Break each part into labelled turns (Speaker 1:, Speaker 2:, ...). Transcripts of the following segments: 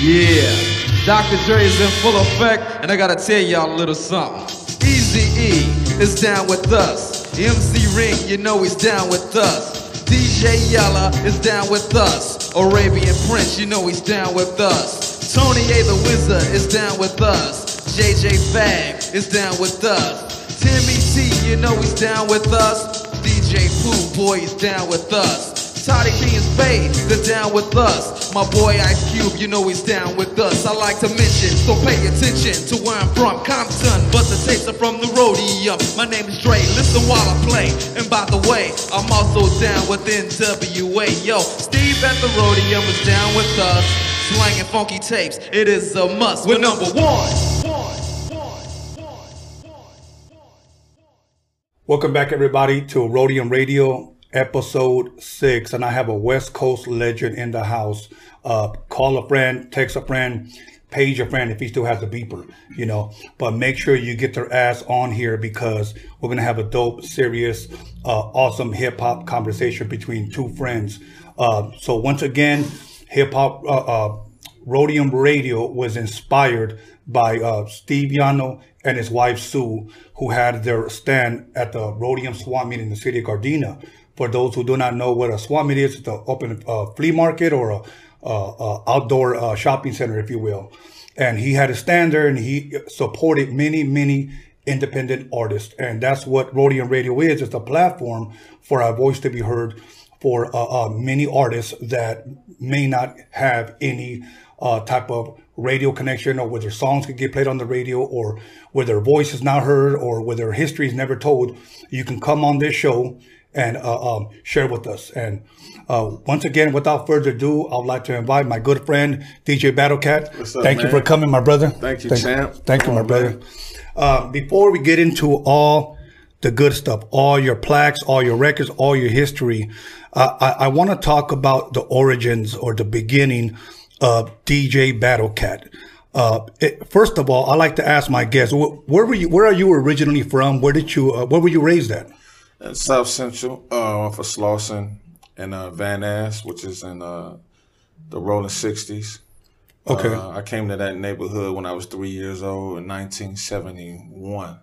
Speaker 1: Yeah, Dr. Dre is in full effect, and I gotta tell y'all a little something. Easy E is down with us. MC Ren, you know he's down with us. DJ Yella is down with us. Arabian Prince, you know he's down with us. Tony A the Wizard is down with us. JJ Fad is down with us. Timmy T, you know he's down with us. DJ Pooh Boy is down with us. Toddy Tee and Spade, they're down with us. My boy Ice Cube, you know he's down with us. I like to mention, so pay attention to where I'm from, Compton. But the tapes are from the Roadium. My name is Dre, listen while I play. And by the way, I'm also down with NWA. Yo, Steve at the Roadium is down with us. Slanging funky tapes, it is a must. We're number one.
Speaker 2: Welcome back, everybody, to Roadium Radio, episode six. And I have a West Coast legend in the house. Uh, call a friend, text a friend, page a friend if he still has a beeper, you know. But make sure you get their ass on here because we're to have a dope, serious, uh, awesome hip hop conversation between two friends. Uh, so, once again, hip hop, uh, uh, Roadium Radio was inspired by uh, Steve Yano and his wife Sue, who had their stand at the Roadium Swap Meet in the city of Gardena. For those who do not know what a swap meet is, it's an open uh, flea market or a, outdoor uh, shopping center, if you will. And he had a stand there, and he supported many, many independent artists, and that's what Roadium Radio is. It's a platform for our voice to be heard for uh, uh, many artists that may not have any uh, type of radio connection or where their songs could get played on the radio or where their voice is not heard or where their history is never told. You can come on this show and uh, um, share with us. And uh, once again, without further ado, I would like to invite my good friend, DJ Battlecat.
Speaker 3: What's up,
Speaker 2: Thank you for coming, my brother.
Speaker 3: Thank you,
Speaker 2: thank,
Speaker 3: champ.
Speaker 2: Thank you, my
Speaker 3: on,
Speaker 2: brother. Uh, before we get into all the good stuff, all your plaques, all your records, all your history, uh, I, I want to talk about the origins or the beginning of DJ Battlecat. Uh, it, first of all, I like to ask my guests, wh- where were you? Where are you originally from? Where did you? Uh, where were you raised at?
Speaker 3: In South Central, uh, off of Slauson and uh, Van Ness, which is in uh, the rolling 60s.
Speaker 2: Okay.
Speaker 3: Uh, I came to that neighborhood when I was three years old in 1971.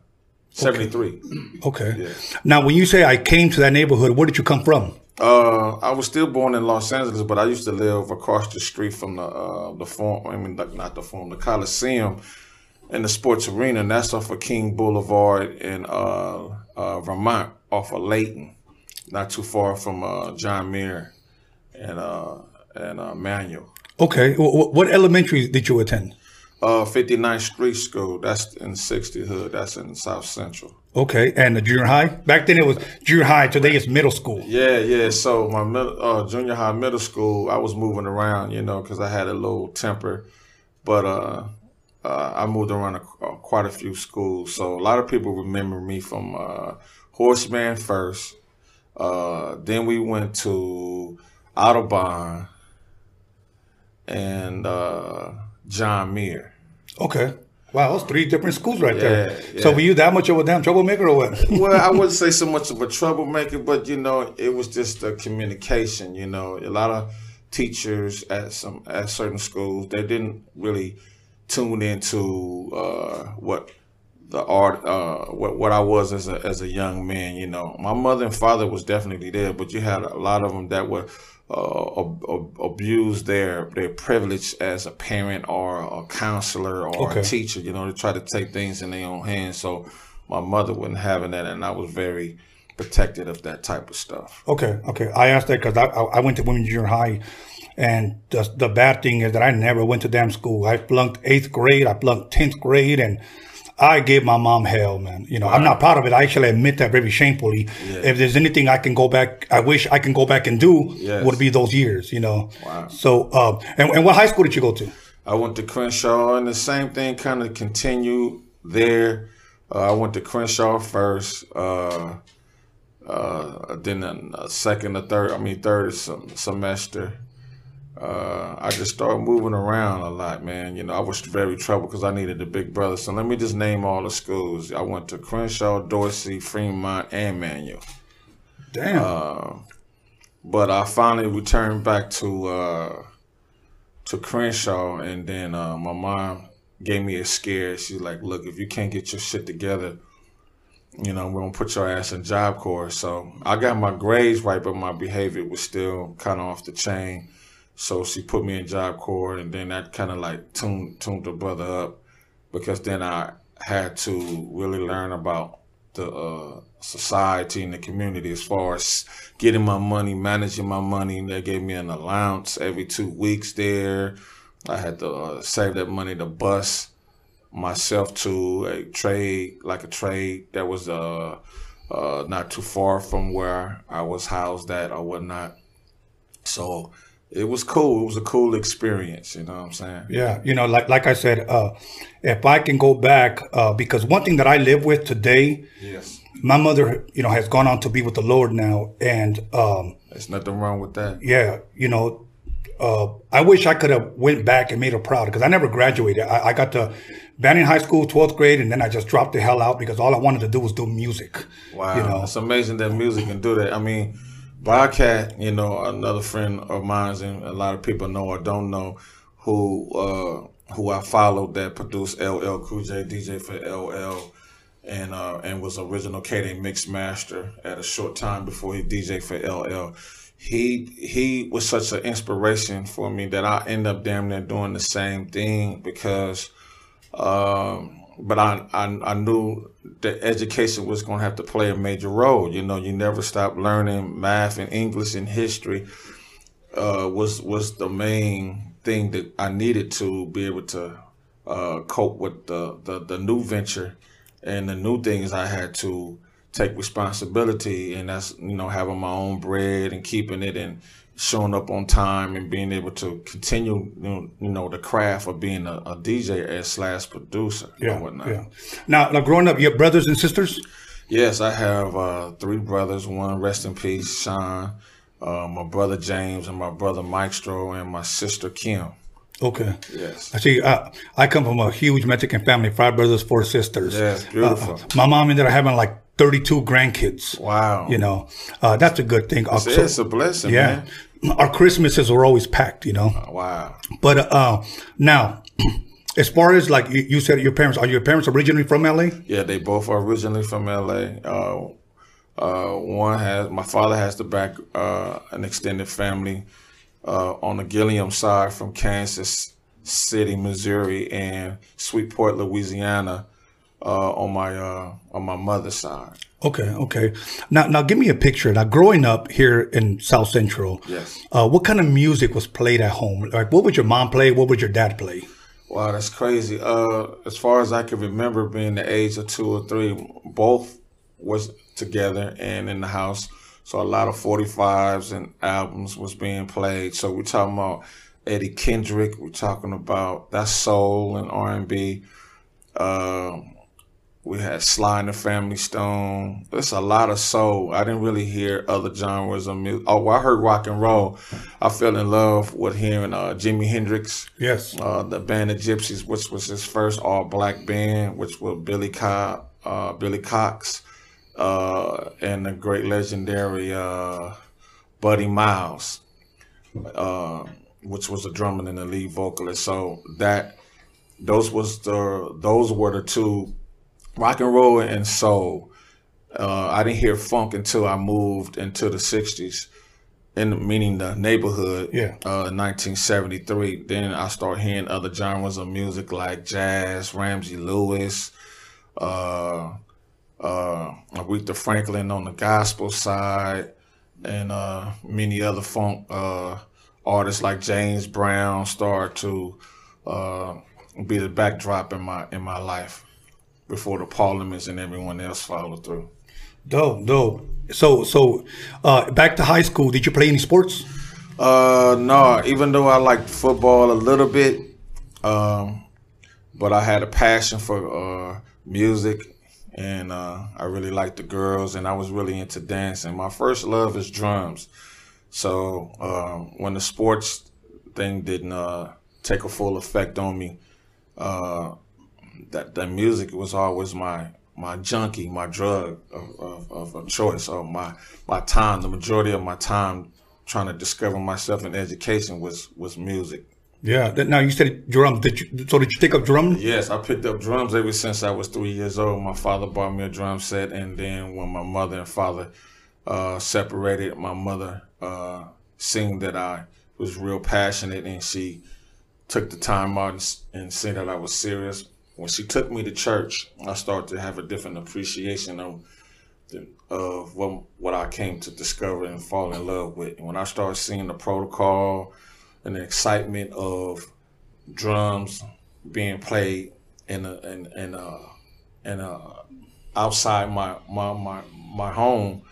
Speaker 3: 73.
Speaker 2: Okay.
Speaker 3: Yeah.
Speaker 2: Now, when you say I came to that neighborhood, where did you come from?
Speaker 3: Uh, I was still born in Los Angeles, but I used to live across the street from the uh, the forum. I mean, not the forum, the Coliseum, and the sports arena, and that's off of King Boulevard in uh, uh, Vermont, off of Layton, not too far from uh, John Muir and uh, and uh, Manual.
Speaker 2: Okay. Wh- What elementary did you attend?
Speaker 3: Uh, 59th Street School, that's in 60 Hood, that's in South Central.
Speaker 2: Okay. And the junior high? Back then it was junior high. Today it's middle school.
Speaker 3: Yeah, yeah. So my middle, uh, junior high, middle school, I was moving around, you know, because I had a little temper. But uh, uh, I moved around a, uh, quite a few schools. So a lot of people remember me from uh, Horace Mann first. Uh, then we went to Audubon and uh, John Muir.
Speaker 2: Okay. Wow, those three different schools right there.
Speaker 3: Yeah,
Speaker 2: So
Speaker 3: yeah.
Speaker 2: were you that much of a damn troublemaker or what?
Speaker 3: well, I wouldn't say so much of a troublemaker, but you know, it was just a communication. You know, a lot of teachers at some at certain schools they didn't really tune into uh, what the art, uh, what what I was as a as a young man. You know, my mother and father was definitely there, but you had a lot of them that were. Uh, ab- ab- abuse their their privilege as a parent or a counselor or
Speaker 2: Okay.
Speaker 3: a teacher, you know, to try to take things in their own hands. So my mother wasn't having that, and I was very protected of that type of stuff.
Speaker 2: Okay, okay. I asked that because I, I went to women's junior high, and the, the bad thing is that I never went to damn school. I flunked eighth grade, I flunked tenth grade, and I gave my mom hell, man. You know, I'm not proud of it. I actually admit that very shamefully. If there's anything I can go back, I wish I can go back and do
Speaker 3: Yes.
Speaker 2: would be those years. You know.
Speaker 3: Wow.
Speaker 2: So, uh, and, and what high school did you go to?
Speaker 3: I went to Crenshaw, and the same thing kind of continued there. Uh, I went to Crenshaw first, uh, uh, then a, a second, a third, I mean third sem- semester. Uh, I just started moving around a lot, man. You know, I was very troubled because I needed a big brother. So let me just name all the schools. I went to Crenshaw, Dorsey, Fremont, and Manual.
Speaker 2: Damn.
Speaker 3: Uh, But I finally returned back to uh, to Crenshaw, and then uh, my mom gave me a scare. She's like, "Look, if you can't get your shit together, you know, we're gonna put your ass in Job Corps." So I got my grades right, but my behavior was still kind of off the chain. So she put me in Job Corps, and then that kind of like tuned tuned the brother up because then I had to really learn about the uh, society and the community as far as getting my money, managing my money. They gave me an allowance every two weeks there. I had to uh, save that money to bus myself to a trade, like a trade that was uh, uh, not too far from where I was housed at or whatnot. So it was cool. It was a cool experience. You know what I'm saying?
Speaker 2: Yeah, you know, like like I said, uh, if I can go back, uh, because one thing that I live with today,
Speaker 3: Yes.
Speaker 2: my mother, you know, has gone on to be with the Lord now, and um,
Speaker 3: There's nothing wrong with that.
Speaker 2: yeah, you know, uh, I wish I could have went back and made her proud because I never graduated. I, I got to Banning High School, twelfth grade, and then I just dropped the hell out because all I wanted to do was do music.
Speaker 3: Wow,
Speaker 2: you know,
Speaker 3: it's amazing that music can do that. I mean, Bobcat, you know, another friend of mine, and a lot of people know or don't know, who uh, who I followed that produced LL Cool J, DJ for LL, and uh, and was original KD mix master at a short time before he DJ for LL. He he was such an inspiration for me that I end up damn near doing the same thing because. Um, but I, I I knew that education was going to have to play a major role. You know, you never stop learning math and English and history. Uh, was was the main thing that I needed to be able to uh, cope with the, the the new venture and the new things I had to take responsibility, and that's you know having my own bread and keeping it and showing up on time and being able to continue you know, you know the craft of being a, a DJ as slash producer
Speaker 2: yeah,
Speaker 3: and whatnot.
Speaker 2: yeah. Now, now, growing up, you have brothers and sisters.
Speaker 3: Yes, I have uh, three brothers. One rest in peace, Sean. Uh, my brother James and my brother Maestro and my sister Kim.
Speaker 2: Okay.
Speaker 3: Yes.
Speaker 2: I see. Uh, I come from a huge Mexican family: five brothers, four sisters.
Speaker 3: Yes, beautiful.
Speaker 2: Uh, my mom ended up having like 32 grandkids.
Speaker 3: Wow.
Speaker 2: You know, uh, that's a good thing.
Speaker 3: It's,
Speaker 2: so-
Speaker 3: it's a blessing,
Speaker 2: yeah.
Speaker 3: man.
Speaker 2: Our Christmases were always packed, you know.
Speaker 3: Wow.
Speaker 2: But uh, now, as far as like you, you said, your parents are your parents originally from LA?
Speaker 3: Yeah, they both are originally from LA. Uh, uh, one has my father has the back uh, an extended family uh, on the Gilliam side from Kansas City, Missouri, and Shreveport, Louisiana, uh, on my uh, on my mother's side.
Speaker 2: Okay, okay. Now, now, give me a picture. Now, growing up here in South Central,
Speaker 3: Yes.
Speaker 2: uh, what kind of music was played at home? Like, what would your mom play? What would your dad play?
Speaker 3: Wow, that's crazy. Uh, as far as I can remember, being the age of two or three, both was together and in the house. So a lot of 45s and albums was being played. So we're talking about Eddie Kendrick. We're talking about that soul and R&B. Uh, we had Sly and the Family Stone. There's a lot of soul. I didn't really hear other genres of music. Oh, well, I heard rock and roll. I fell in love with hearing uh, Jimi Hendrix
Speaker 2: Yes.
Speaker 3: uh, the band of Gypsies, which was his first all black band, which was Billy Co- uh, Billy Cox, uh, and the great legendary uh, Buddy Miles, uh, which was a drummer and the lead vocalist. So that those was the those were the two rock and roll and soul. Uh, I didn't hear funk until I moved into the '60s, in meaning the neighborhood.
Speaker 2: Yeah.
Speaker 3: Uh, 1973. Then I started hearing other genres of music like jazz, Ramsey Lewis, uh, uh, Aretha Franklin on the gospel side, and uh, many other funk uh, artists like James Brown started to uh, be the backdrop in my in my life before the Parliaments and everyone else followed through.
Speaker 2: Dope, dope. So, so uh, back to high school. Did you play any sports?
Speaker 3: Uh, no, even though I liked football a little bit, um, but I had a passion for uh, music and uh, I really liked the girls and I was really into dancing. My first love is drums. So um, when the sports thing didn't uh, take a full effect on me, uh, that that music was always my my junkie, my drug of, of, of choice, or my my time. The majority of my time trying to discover myself in education was was music.
Speaker 2: Yeah. That- Now you said drums. Did you? So did you take up drums?
Speaker 3: Yes, I picked up drums ever since I was three years old. My father bought me a drum set, and then when my mother and father uh, separated, my mother uh, seen that I was real passionate, and she took the time out and, and seen that I was serious. When she took me to church, I started to have a different appreciation of the, of what what I came to discover and fall in love with. And when I started seeing the protocol and the excitement of drums being played in a in in a in a outside my my my my home.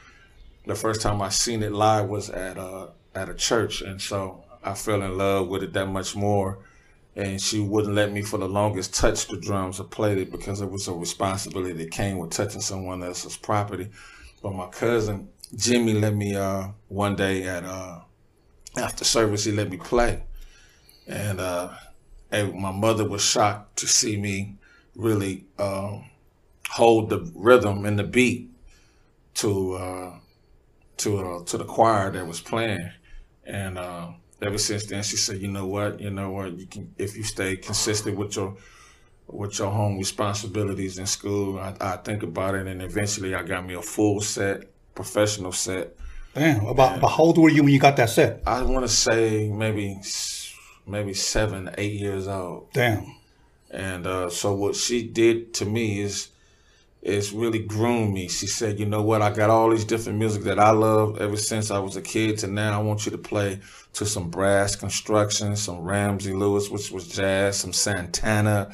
Speaker 3: The first time I seen it live was at a at a church, and so I fell in love with it that much more. And she wouldn't let me for the longest touch the drums or play it because it was a responsibility that came with touching someone else's property. But my cousin Jimmy let me uh, one day at uh, after service he let me play, and uh, my mother was shocked to see me really um, hold the rhythm and the beat to uh, to uh, to the choir that was playing, and uh, ever since then she said, you know what, you know what, you can if you stay consistent with your with your home responsibilities in school, I, I think about it, and eventually I got me a full set, professional set.
Speaker 2: Damn. About, about how old were you when you got that set?
Speaker 3: I want to say maybe maybe seven, eight years old.
Speaker 2: Damn.
Speaker 3: And uh, so what she did to me is is really groomed me. She said, you know what, I got all these different music that I love ever since I was a kid to now I want you to play to some brass construction, some Ramsey Lewis, which was jazz, some Santana.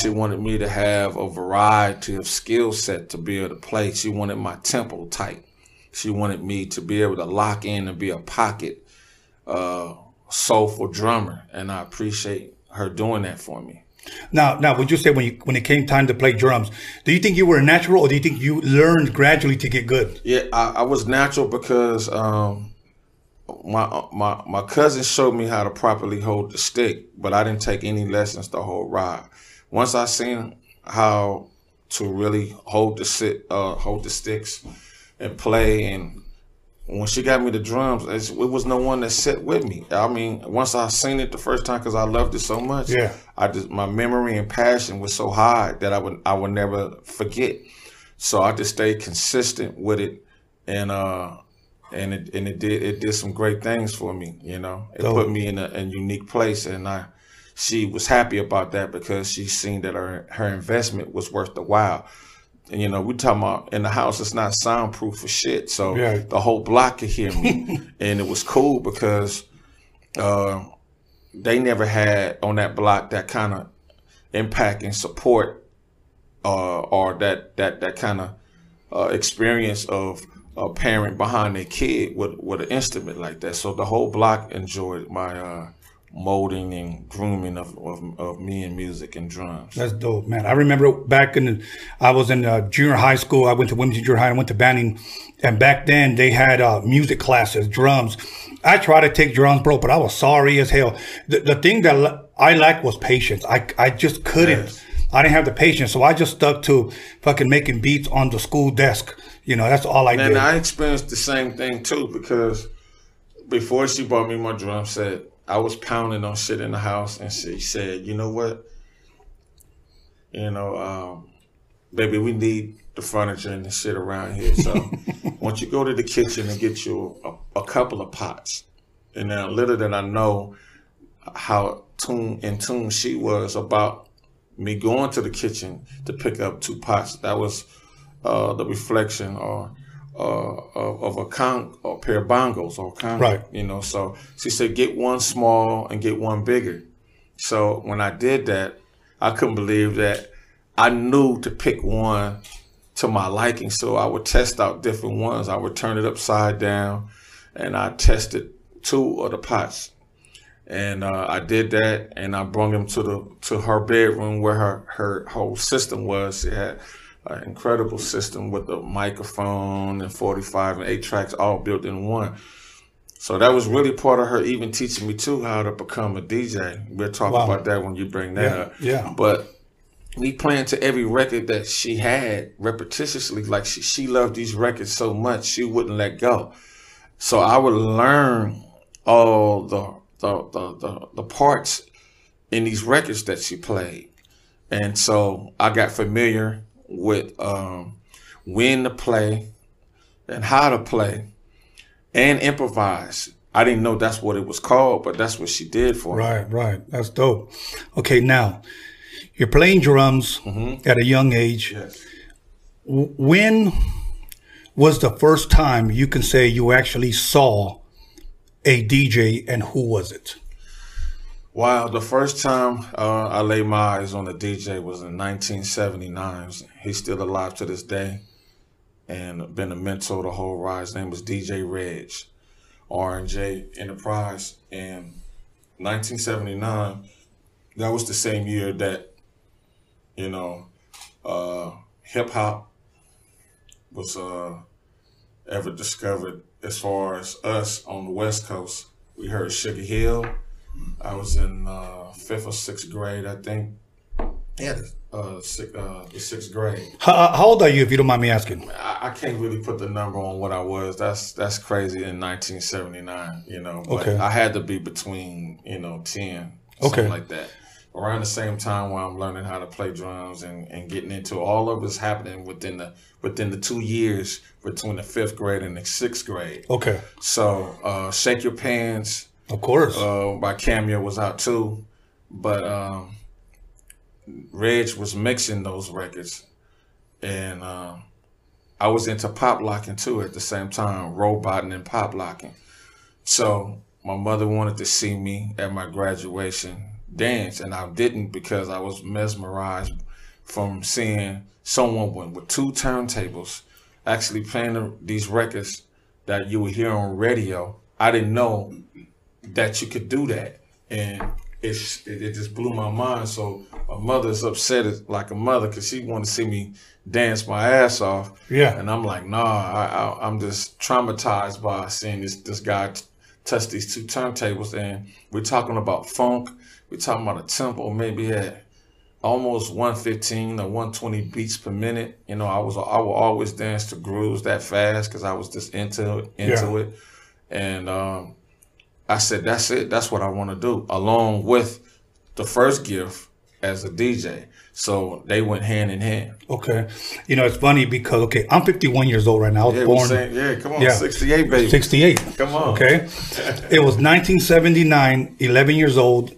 Speaker 3: She wanted me to have a variety of skill set to be able to play. She wanted my tempo tight. She wanted me to be able to lock in and be a pocket uh, soulful drummer. And I appreciate her doing that for me.
Speaker 2: Now, now, would you say when you when it came time to play drums, do you think you were a natural, or do you think you learned gradually to get good?
Speaker 3: Yeah, I, I was natural because um, my my my cousin showed me how to properly hold the stick, but I didn't take any lessons the whole ride. Once I seen how to really hold the sit, uh, hold the sticks, and play, and when she got me the drums, it's- it was no one that sat with me. I mean, once I seen it the first time, because I loved it so much,
Speaker 2: Yeah.
Speaker 3: I just my memory and passion was so high that I would I would never forget. So I just stayed consistent with it, and uh, and it and it did it did some great things for me. You know, it
Speaker 2: Dope.
Speaker 3: put me in a, a unique place, and I she was happy about that because she seen that her her investment was worth the while. And you know, we talking about in the house, it's not soundproof for shit. So
Speaker 2: Yeah.
Speaker 3: the whole block could hear me, and it was cool because uh, they never had on that block that kind of impact and support uh, or that that that kind of uh, experience of a parent behind their kid with with an instrument like that. So the whole block enjoyed my uh, molding and grooming of, of of me and music and drums.
Speaker 2: That's dope, man. I remember back in, I was in uh, junior high school. I went to Wilmington Junior High. I went to Banning, and back then they had uh, music classes, drums. I tried to take drums, bro, but I was sorry as hell. The, the thing that I lacked was patience. I I just couldn't.
Speaker 3: Yes.
Speaker 2: I didn't have the patience, so I just stuck to fucking making beats on the school desk. You know, that's all I
Speaker 3: And
Speaker 2: did.
Speaker 3: I experienced the same thing too because before she bought me my drum set, I was pounding on shit in the house, and she said, "You know what? You know, um, baby, we need the furniture and the shit around here. So, once you go to the kitchen and get you a, a couple of pots, and now little did I know how tune in tune she was about me going to the kitchen to pick up two pots. That was uh, the reflection or uh, of, of a con or pair of bongos or con.
Speaker 2: Right.
Speaker 3: You know, so she said get one small and get one bigger. So when I did that, I couldn't believe that I knew to pick one to my liking. So I would test out different ones. I would turn it upside down, and I tested two of the pots. And uh, I did that, and I brought him to the to her bedroom where her her whole system was. She had an incredible system with a microphone and 45 and eight tracks all built in one. So that was really part of her even teaching me too how to become a DJ. We'll talk
Speaker 2: Wow.
Speaker 3: about that when you bring that
Speaker 2: Yeah,
Speaker 3: up.
Speaker 2: yeah.
Speaker 3: But me playing to every record that she had repetitiously, like she, she loved these records so much, she wouldn't let go. So I would learn all the the, the, the, the parts in these records that she played. And so I got familiar with um, when to play and how to play and improvise. I didn't know that's what it was called, but that's what she did for me.
Speaker 2: Right, right. That's dope. Okay, now you're playing drums at a young age.
Speaker 3: Yes.
Speaker 2: When was the first time you can say you actually saw a DJ and who was it?
Speaker 3: Wow, the first time uh, I laid my eyes on a DJ was in 1979. He's still alive to this day and been a mentor the whole ride. His name was DJ Reg, R&J Enterprise. And 1979, that was the same year that, you know, uh, hip hop was uh, ever discovered as far as us on the West Coast. We heard Sugar Hill. I was in uh, fifth or sixth grade, I think. Yeah, uh, six, uh, the sixth grade.
Speaker 2: How, how old are you, if you don't mind me asking?
Speaker 3: I, I can't really put the number on what I was. That's that's crazy in 1979, you know. But
Speaker 2: Okay.
Speaker 3: I had to be between, you know, 10,
Speaker 2: Okay.
Speaker 3: like that. Around the same time where I'm learning how to play drums and, and getting into all of it's happening within the within the two years between the fifth grade and the sixth grade.
Speaker 2: Okay,
Speaker 3: So uh, Shake Your Pants
Speaker 2: of course.
Speaker 3: uh, by Cameo was out too, but um, Reg was mixing those records, and um, I was into pop locking too at the same time, roboting and pop locking. So my mother wanted to see me at my graduation dance, and I didn't because I was mesmerized from seeing someone with, two turntables actually playing the, these records that you would hear on radio. I didn't know that you could do that, and it's, it, it just blew my mind. So my mother's upset like a mother because she wanted to see me dance my ass off.
Speaker 2: Yeah.
Speaker 3: and I'm like, nah, I, I, I'm just traumatized by seeing this this guy t- touch these two turntables, and we're talking about funk. We're talking about a tempo maybe at almost 115 or 120 beats per minute. You know, I was I will always dance to grooves that fast because I was just into into
Speaker 2: Yeah.
Speaker 3: it, and um, I said that's it. That's what I want to do, along with the first gift as a DJ. So they went hand in hand.
Speaker 2: Okay, you know it's funny because okay, I'm 51 years old right now. I was
Speaker 3: Yeah,
Speaker 2: born
Speaker 3: saying, yeah, come on,
Speaker 2: Yeah.
Speaker 3: 68 baby.
Speaker 2: 68.
Speaker 3: Come on.
Speaker 2: Okay, it was 1979. 11 years old.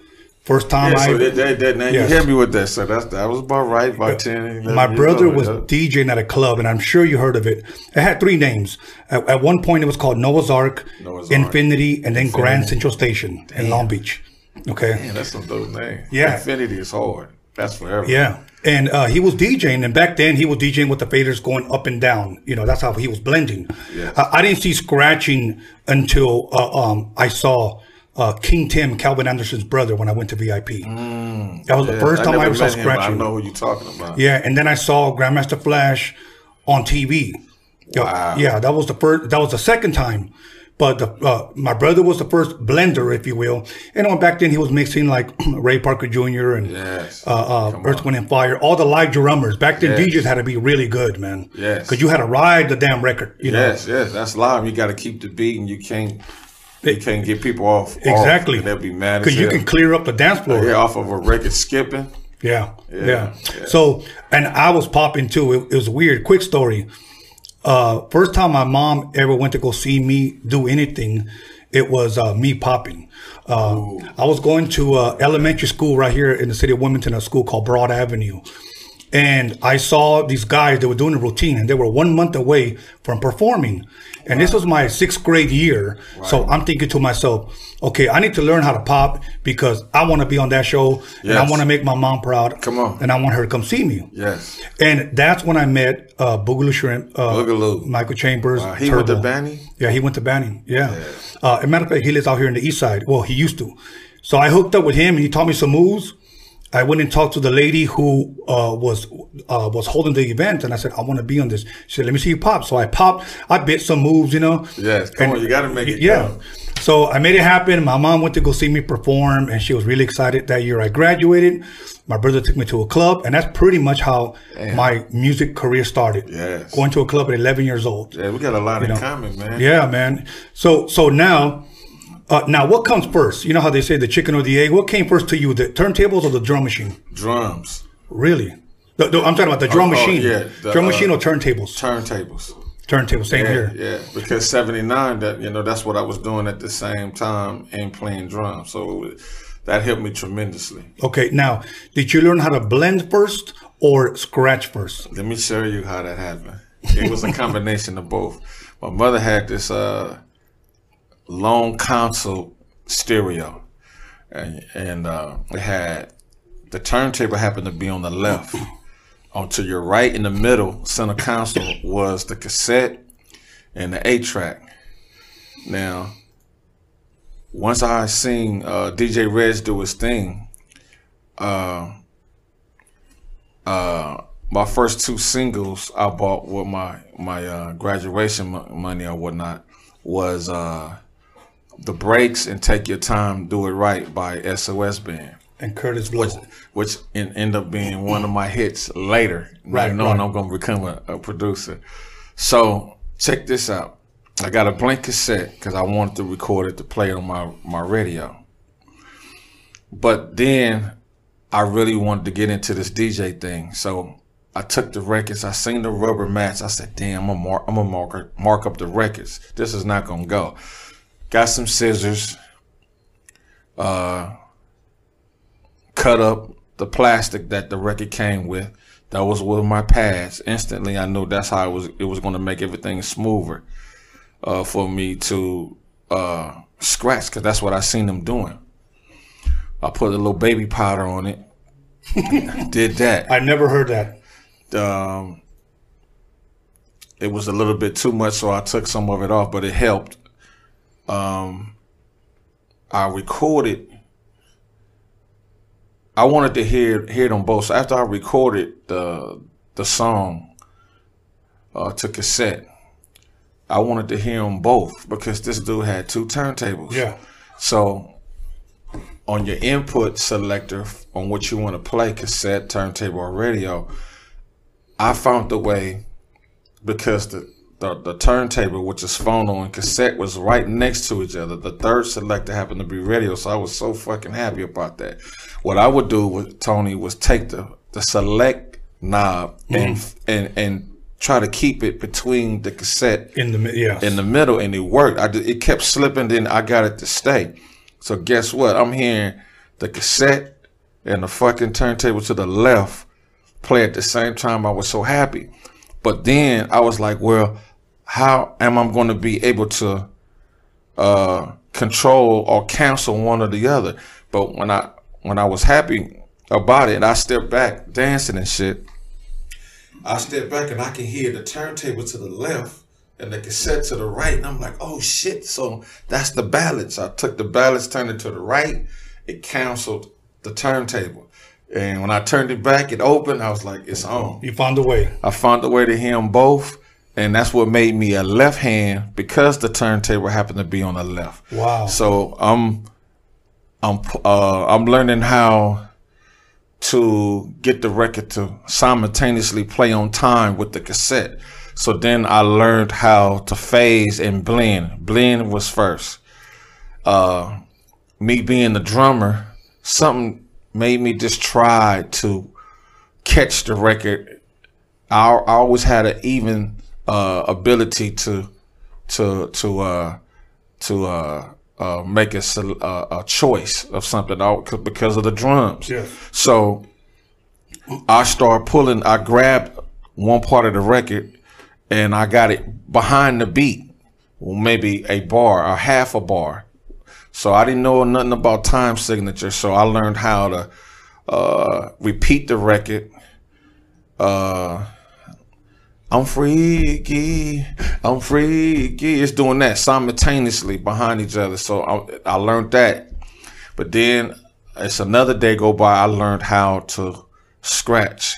Speaker 2: First time
Speaker 3: Yeah,
Speaker 2: I.
Speaker 3: so that, that, that, now
Speaker 2: Yes.
Speaker 3: you hit me with that. So that's that was about right. About 10,
Speaker 2: my brother was. DJing at a club, and I'm sure you heard of it. It had three names. At, at one point, it was called Noah's Ark,
Speaker 3: Noah's Ark.
Speaker 2: Infinity, and then Grand Central Station in Long Beach. Okay.
Speaker 3: That's some dope name.
Speaker 2: Yeah.
Speaker 3: Infinity is hard. That's forever.
Speaker 2: Yeah. And uh, he was DJing, and back then he was DJing with the faders going up and down. You know, that's how he was blending.
Speaker 3: Yeah.
Speaker 2: I, I didn't see scratching until uh, um, I saw uh, King Tim, Calvin Anderson's brother, when I went to VIP. that was the
Speaker 3: Yeah,
Speaker 2: first time I ever saw
Speaker 3: but I know who you're talking about.
Speaker 2: Yeah, and then I saw Grandmaster Flash on TV. Yeah,
Speaker 3: Wow.
Speaker 2: Yeah, that was the first. That was the second time. But the, uh, my brother was the first blender, if you will. And on back then, he was mixing like Ray Parker Jr. and
Speaker 3: Yes.
Speaker 2: uh, uh, Earth. Wind, and Fire, all the live drummers. Back then,
Speaker 3: Yes.
Speaker 2: DJs had to be really good, man.
Speaker 3: Yes.
Speaker 2: Because you had to ride the damn record. You know?
Speaker 3: Yes, yes, that's live. You got to keep the beat, and you can't you can't get people off. off,
Speaker 2: Exactly.
Speaker 3: and they'll be mad.
Speaker 2: Because you can clear up the dance floor.
Speaker 3: yeah off of a record skipping.
Speaker 2: Yeah, yeah.
Speaker 3: yeah.
Speaker 2: So, and I was popping too. It, it was weird. Quick story. Uh, first time my mom ever went to go see me do anything, it was uh, me popping. Uh, I was going to uh, elementary school right here in the city of Wilmington, a school called Broad Avenue. And I saw these guys, they were doing a routine and they were one month away from performing. And this was my sixth grade year. So I'm thinking to myself, okay, I need to learn how to pop because I want to be on that show and I want to make my mom proud.
Speaker 3: Come on.
Speaker 2: And I want her to come see me.
Speaker 3: Yes,
Speaker 2: And that's when I met uh, Boogaloo Shrimp, uh,
Speaker 3: Boogaloo.
Speaker 2: Michael Chambers.
Speaker 3: Wow, he went to
Speaker 2: Turbo.
Speaker 3: Banning?
Speaker 2: Yeah, he went to Banning. Yeah. Uh, as a matter of fact, he lives out here in the east side. Well, he used to. So I hooked up with him and he taught me some moves. I went and talked to the lady who uh, was uh, was holding the event, and I said, "I want to be on this." She said, "Let me see you pop." So I popped. I bit some moves, you know.
Speaker 3: yes. Come
Speaker 2: And-
Speaker 3: on, you got to make it.
Speaker 2: Yeah.
Speaker 3: count.
Speaker 2: So I made it happen. My mom went to go see me perform, and she was really excited that year I graduated. My brother took me to a club, and that's pretty much how my music career started.
Speaker 3: Yes.
Speaker 2: Going to a club at 11 years old.
Speaker 3: Yeah, we got a lot in common, man.
Speaker 2: Yeah, man. So so now, Uh, now, what comes first? You know how they say the chicken or the egg. What came first to you, the turntables or the drum machine?
Speaker 3: Drums,
Speaker 2: Really? The- the- I'm talking about the drum
Speaker 3: Oh, oh,
Speaker 2: machine.
Speaker 3: yeah, the,
Speaker 2: drum
Speaker 3: uh,
Speaker 2: machine or turntables?
Speaker 3: turntables.
Speaker 2: Turntable, same
Speaker 3: Yeah,
Speaker 2: here.
Speaker 3: yeah. Because '79, that you know, that's what I was doing at the same time and playing drums. So that helped me tremendously.
Speaker 2: Okay, now, did you learn how to blend first or scratch first?
Speaker 3: Let me show you how that happened. It was a combination of both. My mother had this uh, long console stereo, and, and uh, it had the turntable happened to be on the left. On to your right in the middle, center console was the cassette and the eight track. Now, once I seen uh, DJ Reg do his thing, uh, uh, my first two singles I bought with my my uh, graduation mo- money or whatnot was uh, "The Breaks" and "Take Your Time, Do It Right" by SOS Band,
Speaker 2: And Kurtis Blow.
Speaker 3: which en- ended up being one of my hits later.
Speaker 2: Right,
Speaker 3: knowing
Speaker 2: right.
Speaker 3: I'm going to become a, a producer. So check this out. I got a blank cassette because I wanted to record it to play it on my my radio. But then I really wanted to get into this DJ thing. So I took the records. I seen the rubber mats. I said, "Damn, I'm gonna mark, I'm gonna mark, mark up the records. This is not gonna go." Got some scissors. Uh, cut up the plastic that the record came with. That was with my pads. Instantly, I knew that's how it was. It was gonna make everything smoother uh, for me to uh, scratch because that's what I seen them doing. I put a little baby powder on it. Did that.
Speaker 2: I never heard that.
Speaker 3: Um, it was a little bit too much, so I took some of it off, but it helped. Um, I recorded. I wanted to hear hear them both. So after I recorded the the song uh, to cassette, I wanted to hear them both because this dude had two turntables.
Speaker 2: Yeah.
Speaker 3: So on your input selector on what you want to play, cassette, turntable, or radio, I found the way because the, the the turntable, which is phono and cassette, was right next to each other. The third selector happened to be radio, so I was so fucking happy about that. What I would do with Tony was take the the select knob and mm-hmm. and and try to keep it between the cassette
Speaker 2: In the yeah.
Speaker 3: in the middle and it worked. I it kept slipping, then I got it to stay. So guess what? I'm hearing the cassette and the fucking turntable to the left play at the same time. I was so happy. But then I was like, well, how am I going to be able to uh, control or cancel one or the other? But when I when I was happy about it, I stepped back dancing and shit. I step back and I can hear the turntable to the left and the cassette to the right. And I'm like, oh shit. So that's the balance. I took the balance, turned it to the right. It canceled the turntable. And when I turned it back, it opened. I was like, it's on.
Speaker 2: you found a way.
Speaker 3: I found a way to hear them both. And that's what made me a left hand because the turntable happened to be on the left.
Speaker 2: Wow.
Speaker 3: So I'm, I'm, uh, I'm learning how to get the record to simultaneously play on time with the cassette. So then I learned how to phase and blend. Blend was first. Uh, me being the drummer, something made me just try to catch the record. I, I always had an even uh, ability to to to uh, to uh, uh, make a, a choice of something out because of the drums.
Speaker 2: Yes.
Speaker 3: So I start pulling. I grabbed one part of the record and I got it behind the beat, well, maybe a bar or half a bar. So I didn't know nothing about time signature. So I learned how to uh, repeat the record. Uh, I'm freaky, I'm freaky. It's doing that simultaneously behind each other. So I, I learned that. But then it's another day go by. I learned how to scratch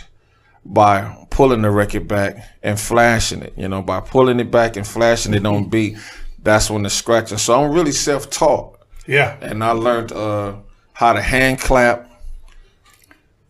Speaker 3: by pulling the record back and flashing it. You know, by pulling it back and flashing it on beat, that's when the scratching. So I'm really self-taught
Speaker 2: Yeah.
Speaker 3: and I learned uh, how to hand clap,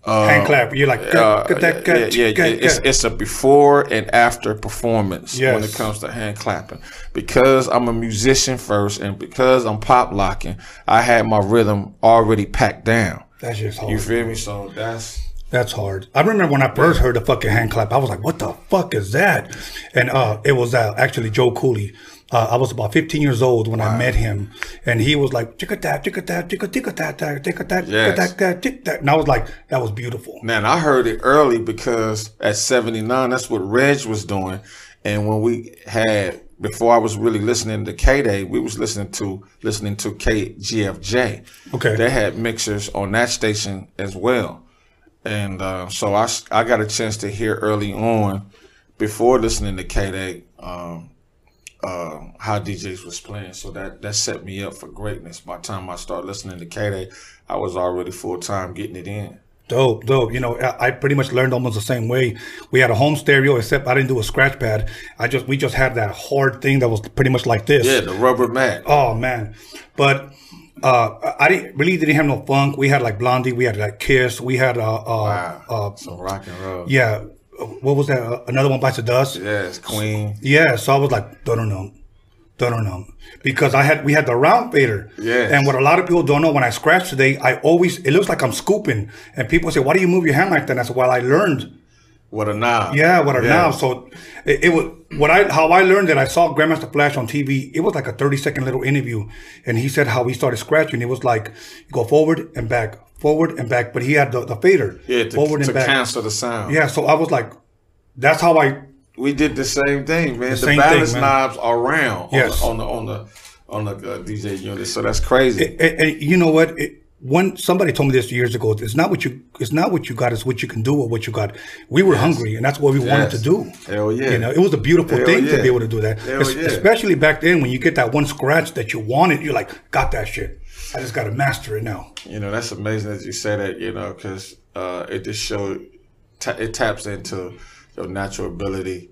Speaker 2: hand clap. You're like,
Speaker 3: Uh,
Speaker 2: "Get that,
Speaker 3: yeah, yeah,
Speaker 2: get-
Speaker 3: it's, it's a before and after performance when it comes to hand clapping. Because I'm a musician first, and because I'm pop locking, I had my rhythm already packed down.
Speaker 2: That's just hard.
Speaker 3: You feel me? So that's
Speaker 2: That's hard. I remember when I first heard the fucking hand clap, I was like, "What the fuck is that?" And uh, it was uh, actually Joe Cooley. Uh, I was about 15 years old when I met him, and he was like, "Chicka that, chicka that, chicka chicka that, chicka that, chicka
Speaker 3: Yes.
Speaker 2: that, chick that," and I was like, "That was beautiful."
Speaker 3: Man, I heard it early because at 79, that's what Reg was doing. And when we had, before I was really listening to K Day, we was listening to, listening to KGFJ.
Speaker 2: Okay.
Speaker 3: They had mixers on that station as well. And uh, so I got a chance to hear early on, before listening to K Day, um, uh, how DJs was playing. So that, that set me up for greatness. By the time I started listening to K Day, I was already full time getting it in.
Speaker 2: Dope, dope. You know, I, I pretty much learned almost the same way. We had a home stereo, except I didn't do a scratch pad. I just we just had that hard thing that was pretty much like this.
Speaker 3: Yeah, the rubber mat.
Speaker 2: Oh man, but uh, I didn't really didn't have no funk. We had like Blondie, we had like Kiss, we had uh, uh,
Speaker 3: Wow.
Speaker 2: uh
Speaker 3: Some rock and roll.
Speaker 2: yeah. What was that? Uh, another one bites the dust.
Speaker 3: Yes, Queen.
Speaker 2: Yeah, so I was like, don't know, don't know, because I had we had the round fader.
Speaker 3: Yes.
Speaker 2: And what a lot of people don't know when I scratch today, I always it looks like I'm scooping, and people say, why do you move your hand like that? And I said, well, I learned.
Speaker 3: What a knob.
Speaker 2: Yeah, what a
Speaker 3: Yes.
Speaker 2: now? So it, it was what I how I learned that I saw Grandmaster Flash on TV. It was like a thirty second little interview, and he said how he started scratching. It was like go forward and back, forward and back, but he had the, the fader
Speaker 3: Yeah, to,
Speaker 2: forward
Speaker 3: to
Speaker 2: and back.
Speaker 3: cancel the sound.
Speaker 2: Yeah, so I was like, that's how I
Speaker 3: We did the same thing, man. The,
Speaker 2: same
Speaker 3: balance
Speaker 2: thing,
Speaker 3: knobs are round
Speaker 2: Yes.
Speaker 3: on the on the on the, on the uh, DJ unit. So that's crazy.
Speaker 2: and, and you know what? It, when somebody told me this years ago, it's not what you it's not what you got, it's what you can do or what you got. We were hungry, and that's what we wanted to do.
Speaker 3: Hell yeah.
Speaker 2: You know, it was a beautiful
Speaker 3: Hell
Speaker 2: thing to be able to do that.
Speaker 3: Hell
Speaker 2: Es-
Speaker 3: yeah.
Speaker 2: Especially back then, when you get that one scratch that you wanted, you're like, got that shit. I just got to master it now.
Speaker 3: you know, that's amazing that you say that. You know, because uh, it just showed ta- it taps into your natural ability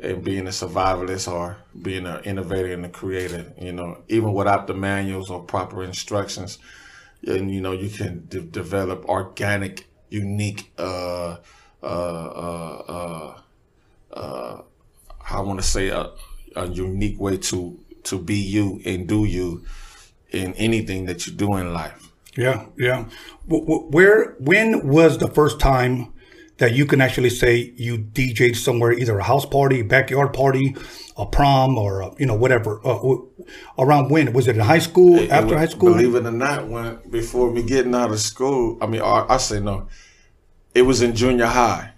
Speaker 3: and being a survivalist or being an innovator and a creator. You know, even without the manuals or proper instructions, and you know, you can de- develop organic, unique. Uh, uh, uh, uh, uh, I want to say a, a unique way to to be you and do you in anything that you do in life.
Speaker 2: Yeah, yeah. Wh- wh- Where, when was the first time that you can actually say you DJ'd somewhere, either a house party, backyard party, a prom, or uh, you know whatever? Uh, around when was it in high school?
Speaker 3: It
Speaker 2: after
Speaker 3: was-
Speaker 2: high school?
Speaker 3: Believe it or not, when before me getting out of school, I mean, I, I say no, it was in junior high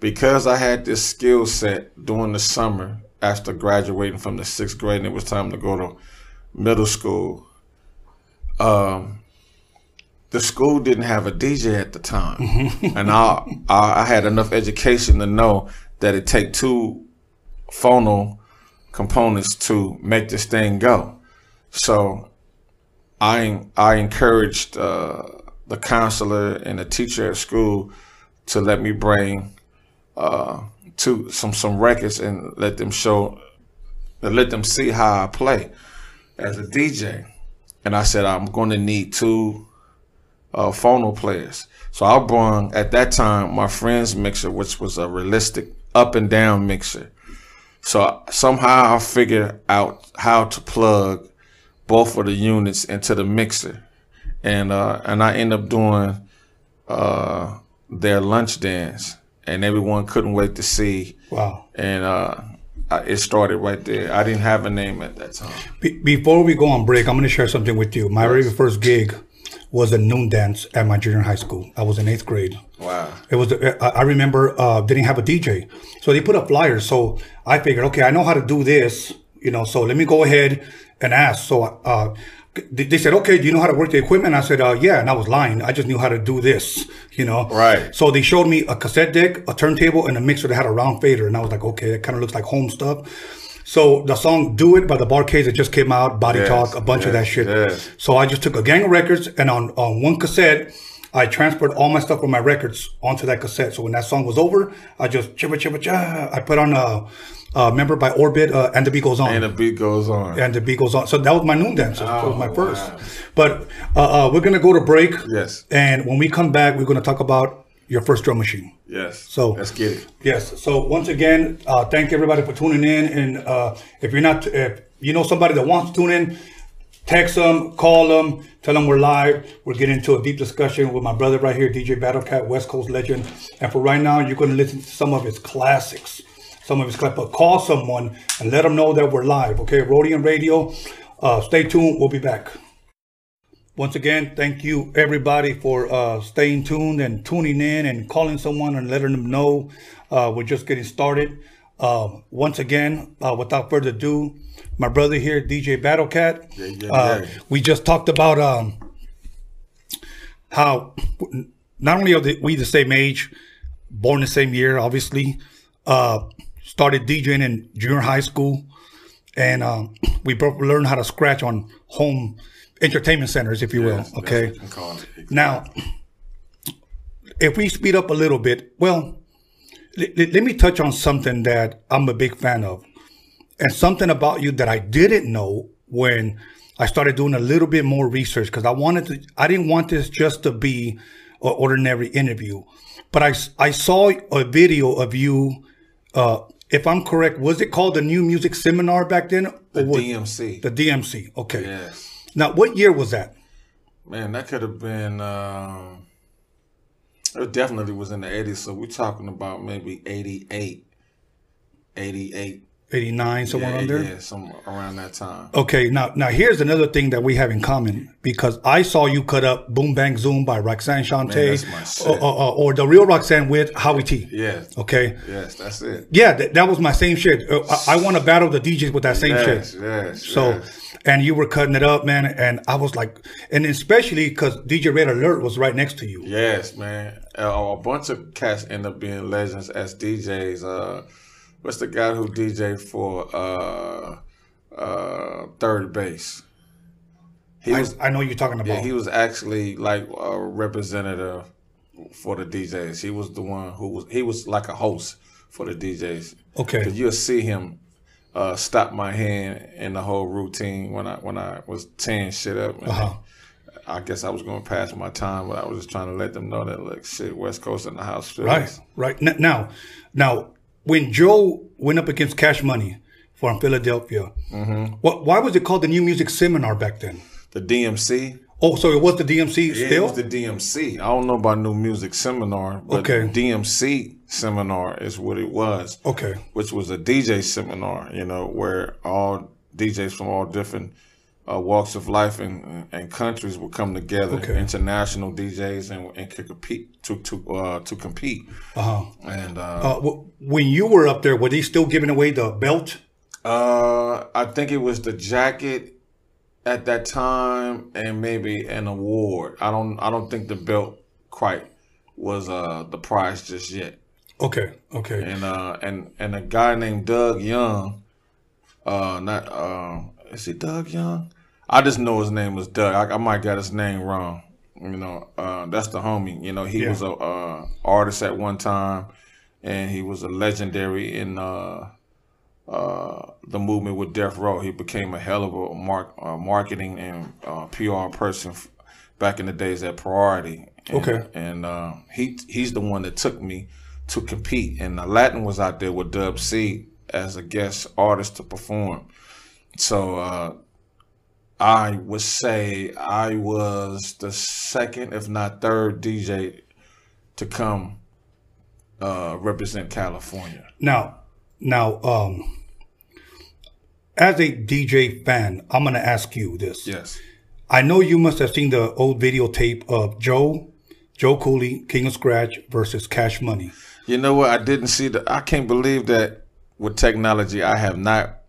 Speaker 3: because I had this skill set during the summer after graduating from the sixth grade, and it was time to go to middle school. Um, the school didn't have a DJ at the time, and I, I I had enough education to know that it take two phono components to make this thing go. So I I encouraged uh, the counselor and the teacher at school to let me bring uh, to some some records and let them show, and let them see how I play as a DJ. And I said I'm going to need two uh, phono players. So I brought at that time my friend's mixer, which was a realistic up and down mixer. So somehow I figured out how to plug both of the units into the mixer, and uh, and I end up doing uh, their lunch dance, and everyone couldn't wait to see.
Speaker 2: wow.
Speaker 3: And uh, it started right there. I didn't have a name at that time.
Speaker 2: Be- before we go on break, I'm going to share something with you. My very first gig was a noon dance at my junior high school. I was in eighth grade.
Speaker 3: Wow.
Speaker 2: It was. I I remember uh, didn't have a DJ, so they put up flyers. So I figured, okay, I know how to do this, you know. So let me go ahead and ask. So uh, they said, okay, do you know how to work the equipment? I said, uh, yeah, and I was lying. I just knew how to do this, you know.
Speaker 3: Right.
Speaker 2: So they showed me a cassette deck, a turntable, and a mixer that had a round fader, and I was like, okay, it kind of looks like home stuff. So the song "Do It" by the Bar-Kays it just came out, Body
Speaker 3: Yes,
Speaker 2: Talk, a bunch of that shit.
Speaker 3: yes.
Speaker 2: So I just took a gang of records and on, on one cassette, I transferred all my stuff from my records onto that cassette. So when that song was over, I just chibba chibba cha. I put on a, a member by Orbit uh, and the beat goes on.
Speaker 3: And the beat goes on.
Speaker 2: and the beat goes on. So that was my noon dance. that was my
Speaker 3: Oh,
Speaker 2: first.
Speaker 3: wow.
Speaker 2: But uh, uh, we're gonna go to break.
Speaker 3: Yes.
Speaker 2: And when we come back, we're gonna talk about your first drum machine.
Speaker 3: Yes.
Speaker 2: So-
Speaker 3: let's get it.
Speaker 2: Yes. So once again, uh, thank everybody for tuning in. And uh, if you're not, if you know somebody that wants to tune in, text them, call them, tell them we're live. We're getting into a deep discussion with my brother right here, DJ Battlecat, West Coast legend. And for right now, you're going to listen to some of his classics, some of his classics. But call someone and let them know that we're live. Okay, Roadium Radio. Uh, stay tuned. We'll be back. Once again, thank you everybody for uh, staying tuned and tuning in and calling someone and letting them know uh, we're just getting started. Uh, once again, uh, without further ado, my brother here, DJ Battlecat.
Speaker 3: Yeah, yeah,
Speaker 2: uh,
Speaker 3: yeah.
Speaker 2: We just talked about um, how not only are we the same age, born the same year, obviously, uh, started DJing in junior high school, and um, we both learned how to scratch on home entertainment centers, if you will.
Speaker 3: Yes,
Speaker 2: okay.
Speaker 3: what you can call it.
Speaker 2: Now, if we speed up a little bit, well, l- l- let me touch on something that I'm a big fan of, and something about you that I didn't know when I started doing a little bit more research because I wanted to. I didn't want this just to be an ordinary interview, but I I saw a video of you. Uh, if I'm correct, was it called the New Music Seminar back then?
Speaker 3: the
Speaker 2: Or was-
Speaker 3: DMC.
Speaker 2: The DMC. Okay.
Speaker 3: yes.
Speaker 2: Now, what year was that?
Speaker 3: Man, that could have been. Um, it definitely was in the eighties. So we're talking about maybe 88, 88.
Speaker 2: 89, somewhere
Speaker 3: yeah,
Speaker 2: around there.
Speaker 3: Yeah, somewhere around that time.
Speaker 2: Okay, now now here's another thing that we have in common because I saw you cut up "Boom Bang Zoom" by Roxanne Shante, or, or, or the real Roxanne with Howie T.
Speaker 3: Yes.
Speaker 2: Okay,
Speaker 3: Yes, that's it.
Speaker 2: yeah, that, that was my same shit. Uh, I, I want to battle the DJs with that same
Speaker 3: Yes,
Speaker 2: shit.
Speaker 3: yes.
Speaker 2: So,
Speaker 3: yes.
Speaker 2: and you were cutting it up, man, and I was like, and especially because DJ Red Alert was right next to you.
Speaker 3: Yes, man. Uh, a bunch of cats end up being legends as DJs. Uh, what's the guy who DJ for uh, uh, Third Bass? He
Speaker 2: I,
Speaker 3: was
Speaker 2: I know you're talking about.
Speaker 3: yeah, he was actually like a representative for the DJs. He was the one who was he was like a host for the DJs.
Speaker 2: Okay.
Speaker 3: Cause you'll see him uh, stop my hand in the whole routine when I when I was tearing shit up.
Speaker 2: Uh-huh.
Speaker 3: I guess I was going to pass my time, but I was just trying to let them know that look, shit, West Coast in the house.
Speaker 2: Right, right. Now, now, when Joe went up against Cash Money from Philadelphia,
Speaker 3: Mm-hmm.
Speaker 2: what, why was it called the New Music Seminar back then?
Speaker 3: The DMC.
Speaker 2: Oh, so it was the DMC
Speaker 3: Yeah,
Speaker 2: still?
Speaker 3: it was the DMC. I don't know about New Music Seminar, but
Speaker 2: Okay.
Speaker 3: DMC Seminar is what it was.
Speaker 2: okay,
Speaker 3: which was a DJ seminar, you know, where all DJs from all different uh, walks of life and, and countries would come together,
Speaker 2: Okay.
Speaker 3: international DJs, and, and could compete to to uh, to compete.
Speaker 2: uh-huh.
Speaker 3: And uh,
Speaker 2: Uh, w- when you were up there, were they still giving away the belt?
Speaker 3: uh, I think it was the jacket at that time, and maybe an award. I don't I don't think the belt quite was uh, the prize just yet.
Speaker 2: Okay, okay,
Speaker 3: and uh and and a guy named Doug Young, uh not uh is he Doug Young? I just know his name was Doug. I, I might got his name wrong. You know, uh that's the homie. You know, he
Speaker 2: Yeah.
Speaker 3: was a uh artist at one time and he was a legendary in uh uh, the movement with Death Row. He became a hell of a mark, uh, marketing and uh, PR person f- back in the days at Priority. And,
Speaker 2: Okay.
Speaker 3: And uh, he he's the one that took me to compete. And the Latin was out there with Dub C as a guest artist to perform. So uh, I would say I was the second, if not third, DJ to come uh, represent California.
Speaker 2: Now, now, um, as a DJ fan, I'm gonna ask you this.
Speaker 3: Yes.
Speaker 2: I know you must have seen the old videotape of Joe, Joe Cooley, King of Scratch versus Cash Money.
Speaker 3: You know what? I didn't see the. I can't believe that with technology, I have not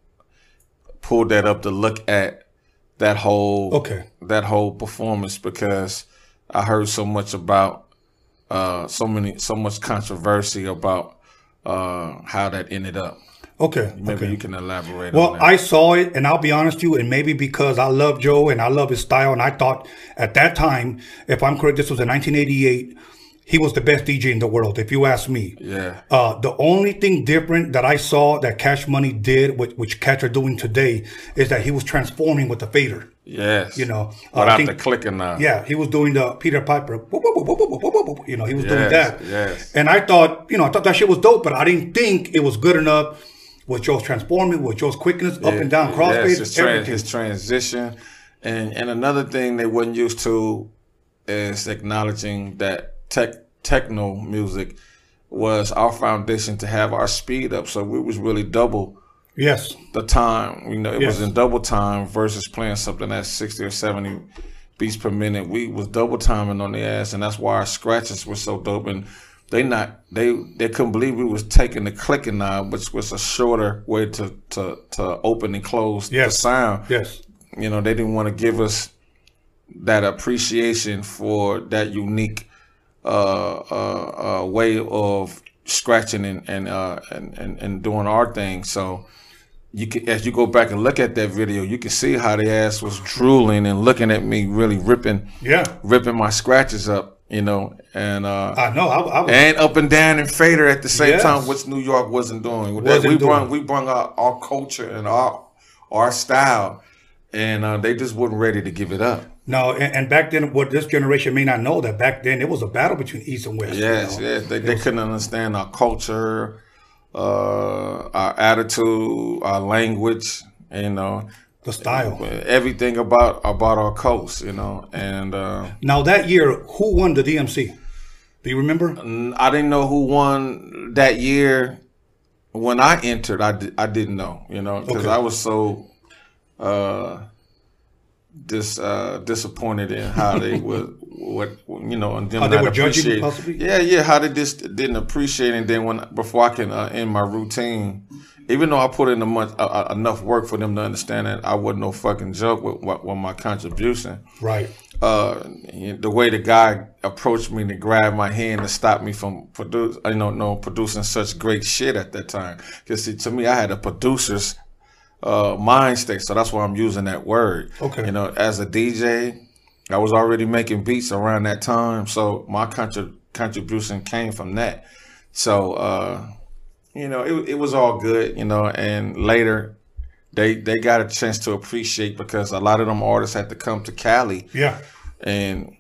Speaker 3: pulled that up to look at that whole
Speaker 2: Okay.
Speaker 3: that whole performance because I heard so much about uh, so many so much controversy about uh, how that ended up.
Speaker 2: Okay.
Speaker 3: Maybe
Speaker 2: okay.
Speaker 3: you can elaborate.
Speaker 2: Well,
Speaker 3: on that.
Speaker 2: I saw it, and I'll be honest with you, and maybe because I love Joe and I love his style, and I thought at that time, if I'm correct, this was in 1988, he was the best DJ in the world, if you ask me.
Speaker 3: yeah,
Speaker 2: Uh, the only thing different that I saw that Cash Money did, which, which Catch are doing today, is that he was transforming with the fader.
Speaker 3: Yes.
Speaker 2: You know, uh, I
Speaker 3: without
Speaker 2: think-
Speaker 3: the clicking now.
Speaker 2: Yeah, he was doing the Peter Piper. whoop, whoop, whoop, You know, he was doing that.
Speaker 3: yes.
Speaker 2: And I thought, you know, I thought that shit was dope, but I didn't think it was good enough with Joe's transforming, with Joe's quickness, up and down,
Speaker 3: Yes,
Speaker 2: crossfade,
Speaker 3: his, tran-
Speaker 2: everything.
Speaker 3: his transition, and and another thing they wasn't used to is acknowledging that tech techno music was our foundation to have our speed up. So we was really double
Speaker 2: yes,
Speaker 3: the time. You know, it was in double time versus playing something at sixty or seventy beats per minute. We was double timing on the ass, and that's why our scratches were so dope. And they not they they couldn't believe we was taking the clicking knob, which was a shorter way to to to open and close
Speaker 2: Yes.
Speaker 3: the sound.
Speaker 2: yes,
Speaker 3: You know, they didn't want to give us that appreciation for that unique uh, uh, uh, way of scratching and and, uh, and and and doing our thing. So you can, as you go back and look at that video, you can see how the ass was drooling and looking at me, really ripping,
Speaker 2: yeah.
Speaker 3: ripping my scratches up. You know, and uh,
Speaker 2: I know. I, I was,
Speaker 3: and up and down and fader at the same
Speaker 2: Yes.
Speaker 3: time, which New York wasn't doing.
Speaker 2: Wasn't
Speaker 3: we
Speaker 2: doing.
Speaker 3: brought we brought our, our culture and our our style, and uh, they just wasn't ready to give it up.
Speaker 2: No, and, and back then, what this generation may not know that back then it was a battle between East and West. you
Speaker 3: Yes,
Speaker 2: know?
Speaker 3: yes, they, they couldn't understand our culture, uh, our attitude, our language, you know,
Speaker 2: the style.
Speaker 3: everything about about our coast, you know, and. Uh,
Speaker 2: Now that year, who won the DMC? Do you remember?
Speaker 3: I didn't know who won that year. When I entered, I, di- I didn't know, you know, because
Speaker 2: Okay.
Speaker 3: I was so uh, dis uh, disappointed in how they were, what you know, and them
Speaker 2: How they
Speaker 3: not
Speaker 2: were judging, possibly?
Speaker 3: Yeah, yeah, how they just didn't appreciate, it. and then when before I can uh, end my routine, even though I put in a much, uh, uh, enough work for them to understand that I wasn't no fucking joke with, with, with my contribution
Speaker 2: Right.
Speaker 3: uh, the way the guy approached me to grab my hand to stop me from produce, you know, no producing such great shit at that time. Because to me, I had a producer's uh, mind state, so that's why I'm using that word.
Speaker 2: Okay.
Speaker 3: You know, as a DJ, I was already making beats around that time, so my contra- contribution came from that. So, uh, you know, it, it was all good, you know, and later. They, they got a chance to appreciate because a lot of them artists had to come to Cali
Speaker 2: Yeah.
Speaker 3: and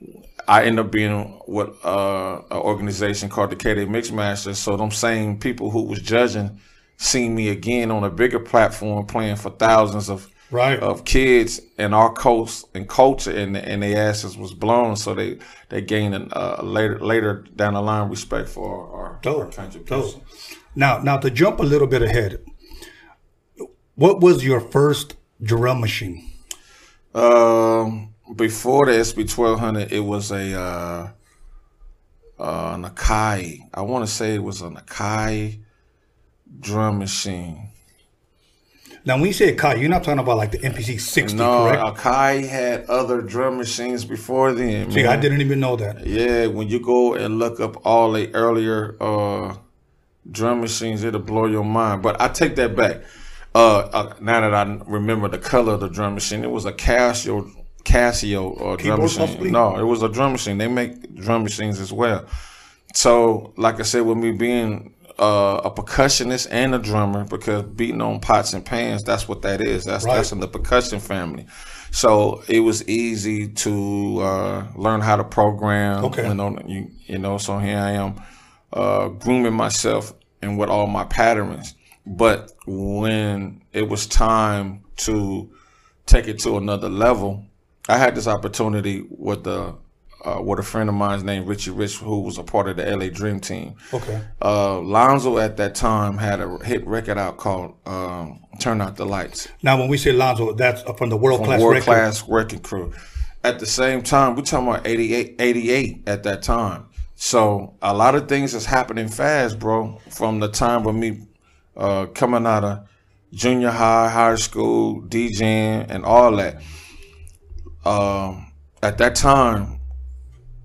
Speaker 3: I ended up being with uh, an organization called the KDAY Mixmasters. So them same people who was judging seen me again on a bigger platform playing for thousands of
Speaker 2: Right.
Speaker 3: of kids in our coast and culture, and and their asses was blown. So they they gained a uh, later later down the line respect for our, our, our
Speaker 2: Dope.
Speaker 3: contribution.
Speaker 2: Dope. Now, now to jump a little bit ahead, what was your first drum machine?
Speaker 3: Um, before the SP twelve hundred, it was a uh, uh, Nakai. I want to say it was a Nakai drum machine.
Speaker 2: Now, when you say Kai, you're not talking about like the MPC 60,
Speaker 3: No,
Speaker 2: correct?
Speaker 3: Akai had other drum machines before then.
Speaker 2: See,
Speaker 3: man.
Speaker 2: I didn't even know that.
Speaker 3: Yeah, when you go and look up all the earlier uh, drum machines, it'll blow your mind. But I take that back. Uh, uh, now that I remember the color of the drum machine, it was a Casio Casio uh, drum machine.
Speaker 2: possibly?
Speaker 3: No, it was a drum machine. They make drum machines as well. So, like I said, with me being uh, a percussionist and a drummer, because beating on pots and pans, that's what that is. That's
Speaker 2: Right.
Speaker 3: that's in the percussion family. So it was easy to uh, learn how to program.
Speaker 2: Okay.
Speaker 3: You know, you, you know. So here I am, uh, grooming myself and with all my patterns. But when it was time to take it to another level, I had this opportunity with the uh, with a friend of mine named Richie Rich, who was a part of the LA Dream Team.
Speaker 2: Okay.
Speaker 3: Uh, Lonzo at that time had a hit record out called um, "Turn Out the Lights."
Speaker 2: Now, when we say Lonzo, that's from the world class
Speaker 3: World class working crew. At the same time, we're talking about 88, 88 at that time. So a lot of things is happening fast, bro. From the time of me uh, coming out of junior high, high school, DJing, and all that. Um, at that time,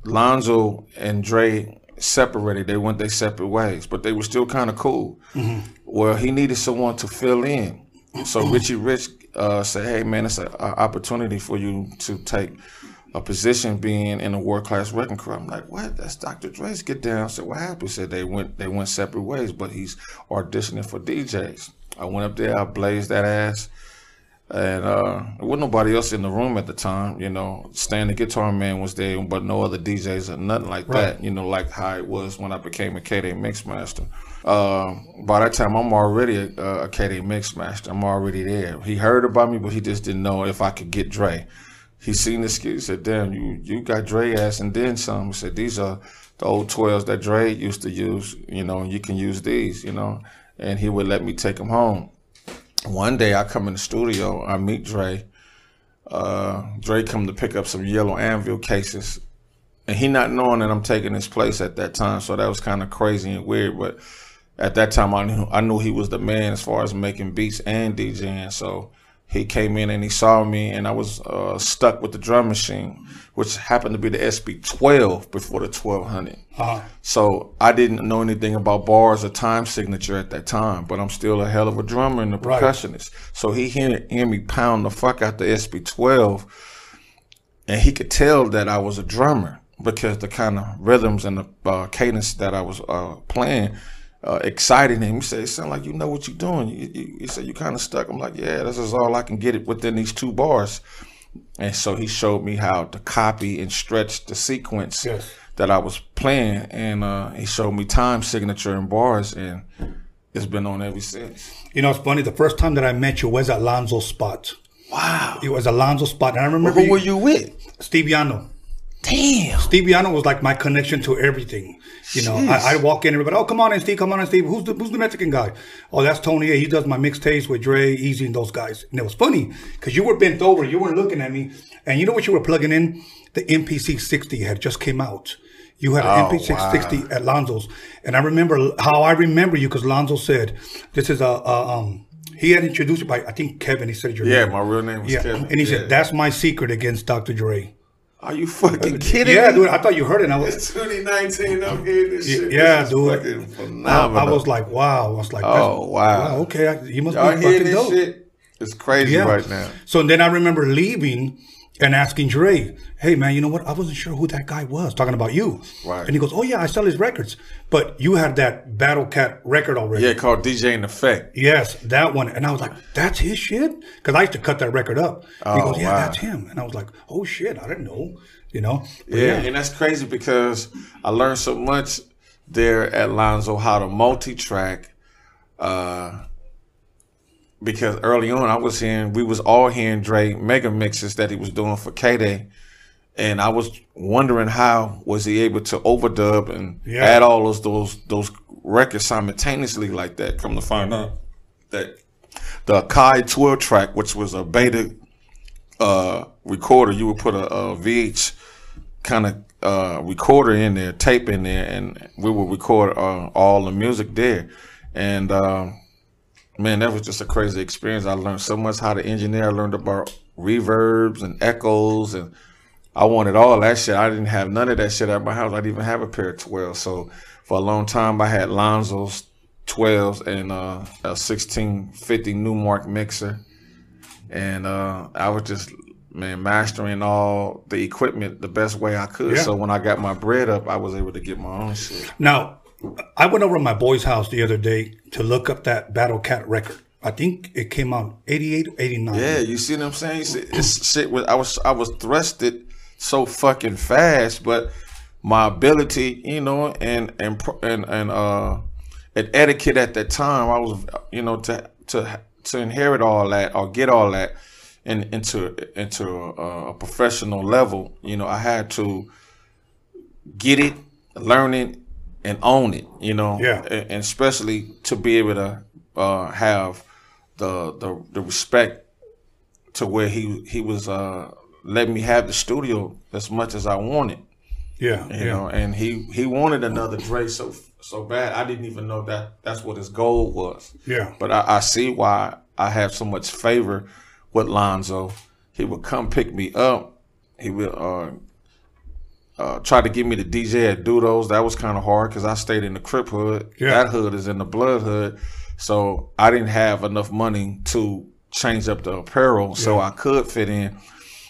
Speaker 3: Lonzo and Dre separated. They went their separate ways, but they were still kind of cool. Well, he needed someone to fill in. So Richie Rich uh, said, "Hey man, it's an opportunity for you to take a position being in a world class wrecking crew." I'm like, "What? That's Dr. Dre's get down." I said, "What happened?" He said they went they went separate ways, but he's auditioning for DJs. I went up there, I blazed that ass. And uh, there wasn't nobody else in the room at the time, you know. Stan the guitar man was there, but no other DJs or nothing like that, you know, like how it was when I became a KDAY Mixmaster. Uh, by that time, I'm already a, a KDAY Mixmaster. I'm already there. He heard about me, but he just didn't know if I could get Dre. He seen the skit. He said, "Damn, you you got Dre ass and then some." He said, "These are the old 12s that Dre used to use. You know, you can use these. You know." And he would let me take them home. One day, I come in the studio. I meet Dre. Uh, Dre come to pick up some yellow anvil cases, and he not knowing that I'm taking his place at that time. So that was kind of crazy and weird, but at that time I knew I knew he was the man as far as making beats and DJing. So he came in and he saw me, and I was uh, stuck with the drum machine, which happened to be the SP12 before the 1200.
Speaker 2: Uh-huh.
Speaker 3: So I didn't know anything about bars or time signature at that time, but I'm still a hell of a drummer and a
Speaker 2: Right.
Speaker 3: percussionist. So he hear, hear me pound the fuck out the SP12, and he could tell that I was a drummer because the kind of rhythms and the uh, cadence that I was uh, playing uh, excited him. He said, "It sound like you know what you're doing." You, you, he said, "You kind of stuck." I'm like, "Yeah, this is all I can get it within these two bars." And so he showed me how to copy and stretch the sequence
Speaker 2: Yes.
Speaker 3: that I was playing, and uh, he showed me time signature and bars, and it's been on ever since.
Speaker 2: You know, it's funny. The first time that I met you was at Lonzo's spot.
Speaker 3: Wow.
Speaker 2: It was a Lonzo spot, and I remember
Speaker 3: Who
Speaker 2: you-
Speaker 3: were you with?
Speaker 2: Steve Yano.
Speaker 3: Damn.
Speaker 2: Steve Yano was like my connection to everything. You know, I, I'd walk in, everybody, oh, come on in, Steve, come on in, Steve. Who's the who's the Mexican guy? Oh, that's Tony. A. He does my mixtapes with Dre, Eazy, and those guys. And it was funny because you were bent over, you weren't looking at me, and you know what you were plugging in? The MPC 60 had just came out. You had an
Speaker 3: Oh,
Speaker 2: MPC 60 at Lonzo's, and I remember how I remember you because Lonzo said, "This is a, a um." He had introduced you by I think Kevin. He said your
Speaker 3: Yeah,
Speaker 2: name.
Speaker 3: my real name was
Speaker 2: yeah,
Speaker 3: Kevin.
Speaker 2: and he
Speaker 3: Yeah.
Speaker 2: said that's my secret against Dr. Dre.
Speaker 3: Are you fucking kidding
Speaker 2: Yeah,
Speaker 3: me?
Speaker 2: dude, I thought you heard it. I was,
Speaker 3: It's 2019. I'm hearing this shit.
Speaker 2: yeah,
Speaker 3: This is
Speaker 2: dude. I. I was like, wow. I was like,
Speaker 3: Oh, wow.
Speaker 2: okay, I, you must
Speaker 3: y'all
Speaker 2: be fucking dope.
Speaker 3: shit? It's crazy
Speaker 2: Yeah.
Speaker 3: right now.
Speaker 2: So then I remember leaving and asking Dre, hey man, you know what? I wasn't sure who that guy was. Talking about you.
Speaker 3: Right.
Speaker 2: And he goes, oh yeah, I sell his records. But you had that Battle Cat record already.
Speaker 3: Yeah, called DJ in Effect.
Speaker 2: Yes, that one. And I was like, that's his shit? Because I used to cut that record up. Oh, he
Speaker 3: Oh,
Speaker 2: goes, yeah,
Speaker 3: wow.
Speaker 2: that's him. And I was like, oh shit, I didn't know. You know? But
Speaker 3: Yeah, and that's crazy because I learned so much there at Lonzo how to multi-track. Uh, because early on, I was hearing we was all hearing Dre mega mixes that he was doing for KDAY, and I was wondering how was he able to overdub and
Speaker 2: Yeah.
Speaker 3: add all those those those records simultaneously like that. Come to find out that the Kai 12 track, which was a beta uh, recorder, you would put a, a VH kind of uh, recorder in there, tape in there, and we would record uh, all the music there. And um, man, that was just a crazy experience. I learned so much how to engineer. I learned about reverbs and echoes, and I wanted all that shit. I didn't have none of that shit at my house. I didn't even have a pair of 12. So for a long time, I had Lonzo's 12s and uh, a 1650 Numark mixer and uh, I was just man mastering all the equipment the best way I could.
Speaker 2: Yeah.
Speaker 3: So when I got my bread up, I was able to get my own shit.
Speaker 2: Now, I went over to my boy's house the other day to look up that Battle Cat record. I think it came out 88 or 89.
Speaker 3: Yeah, you see what I'm saying? It's shit. Was, I was I was thrusted so fucking fast, but my ability, you know, and and and and uh, and etiquette at that time, I was, you know, to to to inherit all that or get all that in, into into a, a professional level, you know, I had to get it, learn it, and own it. You know,
Speaker 2: Yeah.
Speaker 3: and, especially to be able to uh, have the, the the respect to where he he was uh, letting me have the studio as much as I wanted.
Speaker 2: Yeah.
Speaker 3: You
Speaker 2: yeah.
Speaker 3: know, and he he wanted another Dre so so bad. I didn't even know that that's what his goal was.
Speaker 2: Yeah.
Speaker 3: But I, I see why I have so much favor with Lonzo. He would come pick me up. He would uh, uh, try to get me to DJ at Dudos. That was kind of hard because I stayed in the Crip hood.
Speaker 2: Yeah.
Speaker 3: That hood is in the Blood hood. So I didn't have enough money to change up the apparel so I could fit in.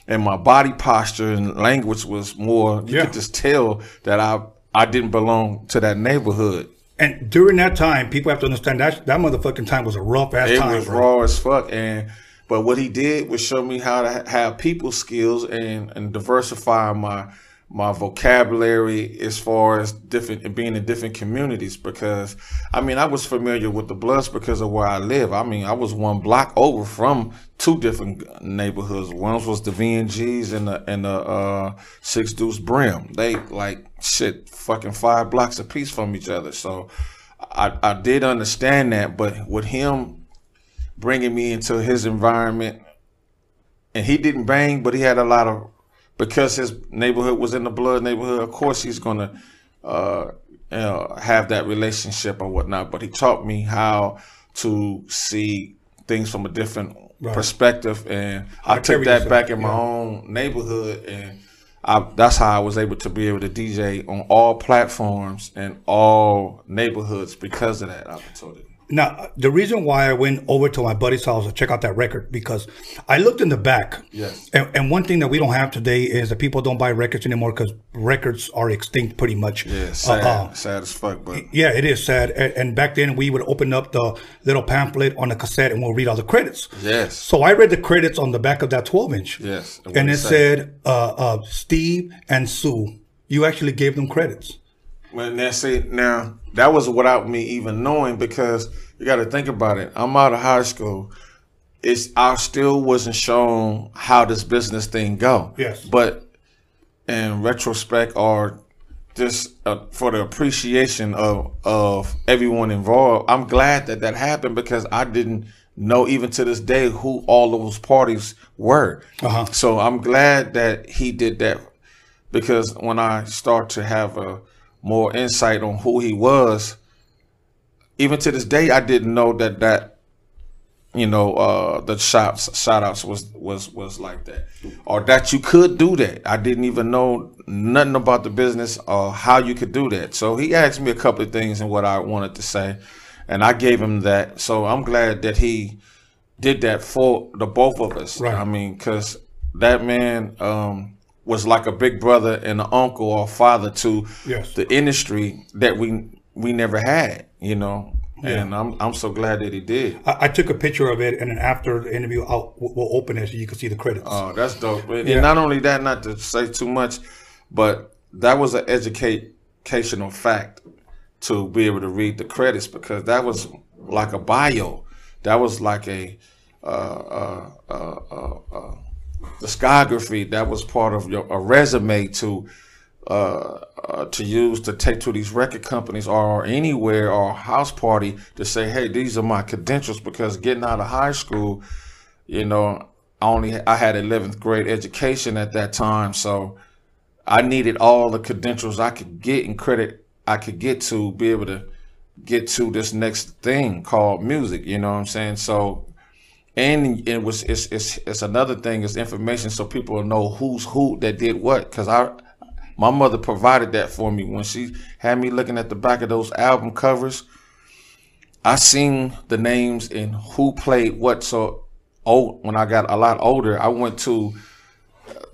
Speaker 3: And my body posture and language was more, you
Speaker 2: Yeah.
Speaker 3: could just tell that I, I didn't belong to that neighborhood.
Speaker 2: And during that time, people have to understand that that motherfucking time was a rough ass
Speaker 3: It
Speaker 2: time.
Speaker 3: It was
Speaker 2: bro.
Speaker 3: raw as fuck, and But what he did was show me how to have people skills and and diversify my my vocabulary as far as different being in different communities because I mean I was familiar with the Bloods because of where I live. I mean I was one block over from two different neighborhoods. One was the VNGs and the and the uh, Six Deuce Brim. They like shit fucking five blocks apiece from each other. So I I did understand that, but with him bringing me into his environment and he didn't bang, but he had a lot of because his neighborhood was in the blood neighborhood. Of course, he's gonna uh, you know, have that relationship or whatnot. But he taught me how to see things from a different
Speaker 2: Right.
Speaker 3: perspective, and I
Speaker 2: to
Speaker 3: took that
Speaker 2: yourself,
Speaker 3: back in my
Speaker 2: yeah.
Speaker 3: own neighborhood, and I, that's how I was able to be able to DJ on all platforms and all neighborhoods because of that opportunity.
Speaker 2: Now, the reason why I went over to my buddy's house to check out that record because I looked in the back.
Speaker 3: Yes.
Speaker 2: And, and one thing that we don't have today is that people don't buy records anymore because records are extinct pretty much.
Speaker 3: Yeah,
Speaker 2: Uh,
Speaker 3: sad,
Speaker 2: uh,
Speaker 3: sad as fuck, but
Speaker 2: yeah, it is sad. And, and back then, we would open up the little pamphlet on the cassette and we'll read all the credits.
Speaker 3: yes,
Speaker 2: So I read the credits on the back of that 12 inch.
Speaker 3: yes.
Speaker 2: And it said uh, uh, Steve and Sue. You actually gave them credits.
Speaker 3: Well, now see, now that was without me even knowing because you got to think about it. I'm out of high school. It's I still wasn't shown how this business thing go.
Speaker 2: Yes.
Speaker 3: But in retrospect, or just uh, for the appreciation of of everyone involved, I'm glad that that happened because I didn't know even to this day who all those parties were.
Speaker 2: Uh-huh.
Speaker 3: So I'm glad that he did that because when I start to have a more insight on who he was, even to this day, I didn't know that that you know uh, the shots shout outs was was was like that, or that you could do that. I didn't even know nothing about the business or how you could do that. So he asked me a couple of things and what I wanted to say, and I gave him that. So I'm glad that he did that for the both of us.
Speaker 2: Right.
Speaker 3: I mean, because that man um, was like a big brother and an uncle or father to
Speaker 2: Yes.
Speaker 3: the industry that we we never had, you know. And I'm I'm so glad that he did.
Speaker 2: I, I took a picture of it, and then after the interview, I'll, we'll we'll open it so you can see the credits.
Speaker 3: Oh, that's dope. And
Speaker 2: Yeah.
Speaker 3: not only that, not to say too much, but that was an educational fact to be able to read the credits because that was like a bio. That was like a uh, uh, uh, uh, uh, discography. That was part of your a resume to uh, uh, to use to take to these record companies or anywhere or house party to say, hey, these are my credentials because getting out of high school, you know, I only I had 11th grade education at that time, so I needed all the credentials I could get and credit I could get to be able to get to this next thing called music. You know what I'm saying? So, and it was it's it's, it's another thing is information so people know who's who that did what because I. My mother provided that for me when she had me looking at the back of those album covers. I seen the names and who played what. So, oh, when I got a lot older, I went to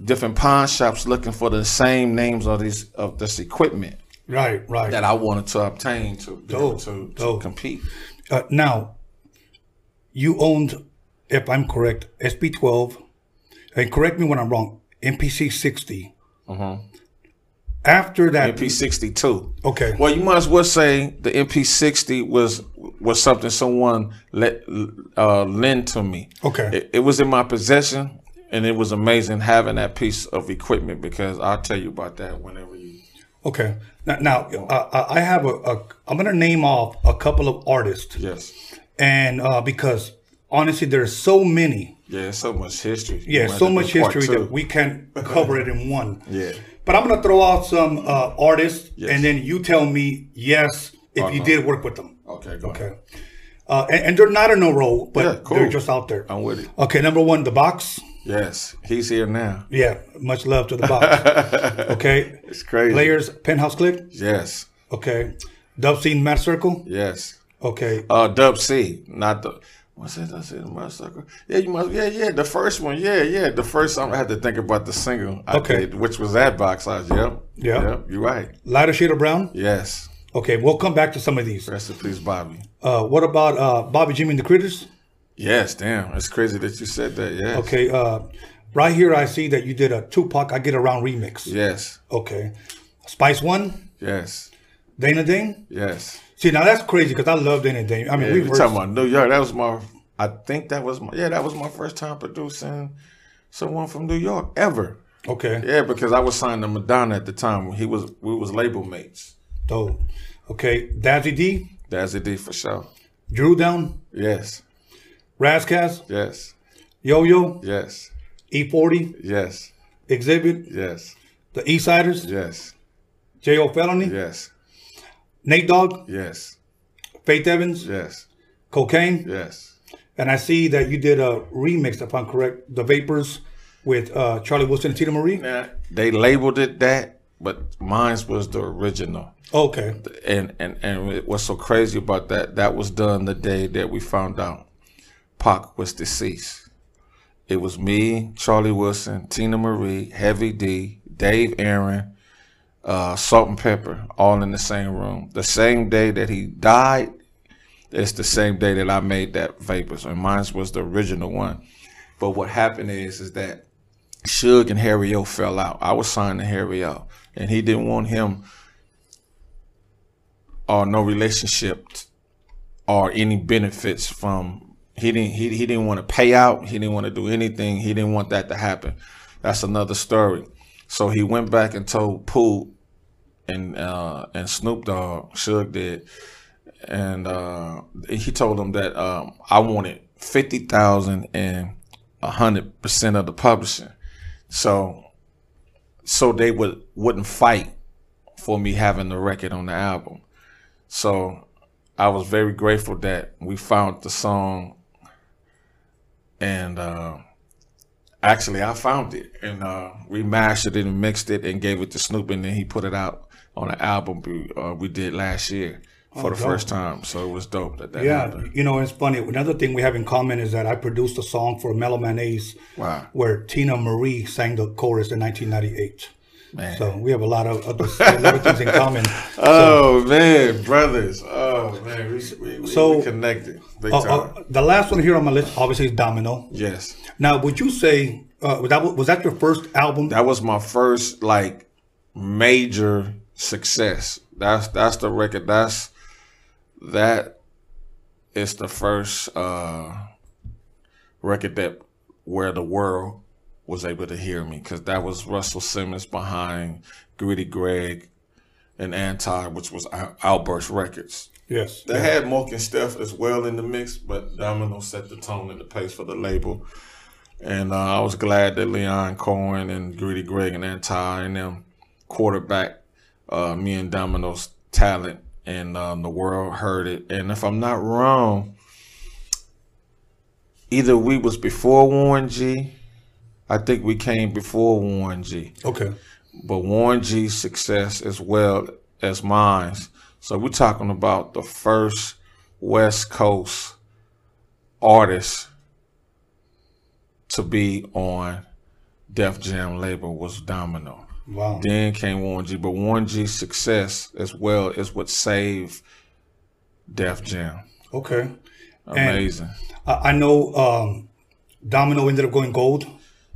Speaker 3: different pawn shops looking for the same names of these of this equipment
Speaker 2: right, right.
Speaker 3: that I wanted to obtain to be able
Speaker 2: Dope,
Speaker 3: to, to
Speaker 2: dope.
Speaker 3: compete.
Speaker 2: Uh, now, you owned, if I'm correct, SP12, and correct me when I'm wrong, MPC 60. After that,
Speaker 3: MP sixty two.
Speaker 2: okay,
Speaker 3: Well, you might as well say the MP sixty was was something someone let uh, lend to me.
Speaker 2: Okay.
Speaker 3: it, it was in my possession, and it was amazing having that piece of equipment because I'll tell you about that whenever you.
Speaker 2: okay. Now, now uh, I have a, a, I'm going to name off a couple of artists,
Speaker 3: Yes.
Speaker 2: and uh, because honestly, there's so many,
Speaker 3: Yeah, so much history.
Speaker 2: yeah, so much history
Speaker 3: two.
Speaker 2: that we can't cover it in one.
Speaker 3: Yeah.
Speaker 2: But I'm going to throw out some uh, artists,
Speaker 3: Yes.
Speaker 2: and then you tell me yes if
Speaker 3: Or
Speaker 2: you did work with them.
Speaker 3: Okay. Go
Speaker 2: Okay.
Speaker 3: Ahead.
Speaker 2: Uh, and, and they're not in a row, but
Speaker 3: Yeah, cool.
Speaker 2: they're just out there.
Speaker 3: I'm with it.
Speaker 2: Okay, number one, the box.
Speaker 3: Yes, he's here now.
Speaker 2: Yeah, much love to the box. okay,
Speaker 3: It's crazy.
Speaker 2: Players, Penthouse Clique.
Speaker 3: Yes.
Speaker 2: Okay, Dub Scene Maad Circle.
Speaker 3: Yes.
Speaker 2: Okay,
Speaker 3: Uh, Dub C, not the. What's that? I said my sucker. Yeah, you must. Yeah, yeah. The first one. Yeah, yeah. The first song. I had to think about the single. I
Speaker 2: Okay.
Speaker 3: did, which was that box size. Yep.
Speaker 2: Yeah.
Speaker 3: Yep. You're right.
Speaker 2: Lighter Shade of Brown.
Speaker 3: Yes.
Speaker 2: Okay, we'll come back to some of these.
Speaker 3: Rest in peace, Bobby.
Speaker 2: Uh, what about uh, Bobby Jimmy and the Critters?
Speaker 3: Yes, damn. It's crazy that you said that. Yes.
Speaker 2: Okay, uh, right here I see that you did a Tupac I Get Around remix.
Speaker 3: Yes.
Speaker 2: Okay. Spice One,
Speaker 3: Yes.
Speaker 2: Dana Dane.
Speaker 3: Yes.
Speaker 2: See, now that's crazy because I loved Dane. I mean,
Speaker 3: Yeah,
Speaker 2: we
Speaker 3: we
Speaker 2: were
Speaker 3: talking about New York. That was my. I think that was my. Yeah, that was my first time producing someone from New York ever.
Speaker 2: okay.
Speaker 3: Yeah, because I was signed to Madonna at the time. He was. We was label mates.
Speaker 2: Dope. Okay, Dazzy D,
Speaker 3: That's D for sure.
Speaker 2: Drew Down,
Speaker 3: Yes.
Speaker 2: Razzcast,
Speaker 3: Yes.
Speaker 2: Yo Yo,
Speaker 3: Yes.
Speaker 2: E40,
Speaker 3: Yes.
Speaker 2: Xzibit,
Speaker 3: Yes.
Speaker 2: the Eastsidaz,
Speaker 3: Yes.
Speaker 2: Jayo Felony,
Speaker 3: Yes.
Speaker 2: Nate Dogg,
Speaker 3: Yes.
Speaker 2: Faith Evans,
Speaker 3: Yes.
Speaker 2: Kokane,
Speaker 3: Yes.
Speaker 2: and I see that you did a remix, if I'm correct, The Vapors with uh, Charlie Wilson and Teena Marie.
Speaker 3: Now they labeled it that, but mine was the original.
Speaker 2: Okay.
Speaker 3: and and and what's so crazy about that? That was done the day that we found out Pac was deceased. It was me, Charlie Wilson, Teena Marie, Heavy D, Dave Aron, uh, Salt-N-Pepa, all in the same room. The same day that he died, it's the same day that I made that Vapors, and mine was the original one. But what happened is, is that Suge and Harry O fell out. I was signed to Harry O, and he didn't want him or no relationship or any benefits from he didn't he, he didn't want to pay out he didn't want to do anything he didn't want that to happen that's another story so he went back and told Pooh and uh and Snoop Dogg Suge did. And uh he told him that um I wanted 50,000 and 100% of the publishing. So so they would wouldn't fight for me having the record on the album. So I was very grateful that we found the song, and uh, actually I found it and uh, remastered it and mixed it and gave it to Snoop, and then he put it out on an album we, uh, we did last year for the
Speaker 2: dope.
Speaker 3: first time. So it was dope that that
Speaker 2: Yeah,
Speaker 3: happened.
Speaker 2: you know, it's funny. Another thing we have in common is that I produced a song for Mellow Man Ace
Speaker 3: Wow,
Speaker 2: where Teena Marie sang the chorus in 1998.
Speaker 3: Man.
Speaker 2: So we have a lot of, other, things in common.
Speaker 3: oh man, brothers. Oh man, we, we, we,
Speaker 2: So-
Speaker 3: we connected
Speaker 2: Uh, uh, the last one here on my list, obviously, is Domino.
Speaker 3: yes.
Speaker 2: Now, would you say uh, was that was that your first album?
Speaker 3: that was my first like major success. That's that's the record. That's that is the first uh record that where the world was able to hear me because that was Russell Simmons behind Greedy Greg and Anti, which was Outburst Records.
Speaker 2: yes.
Speaker 3: They had Mokenstef as well in the mix, but Domino set the tone and the pace for the label. And uh, I was glad that Lyor Cohen and Greedy Greg and Anti and them quarterback uh, me and Domino's talent, and um, the world heard it. And if I'm not wrong, either we was before Warren G. I think we came before Warren G
Speaker 2: Okay.
Speaker 3: but Warren G's success as well as mine. So we're talking about the first West Coast artist to be on Def Jam label was Domino.
Speaker 2: Wow.
Speaker 3: Then came Warren G, but Warren G's success as well is what saved Def Jam.
Speaker 2: Okay.
Speaker 3: Amazing.
Speaker 2: I, I know um, Domino ended up going gold.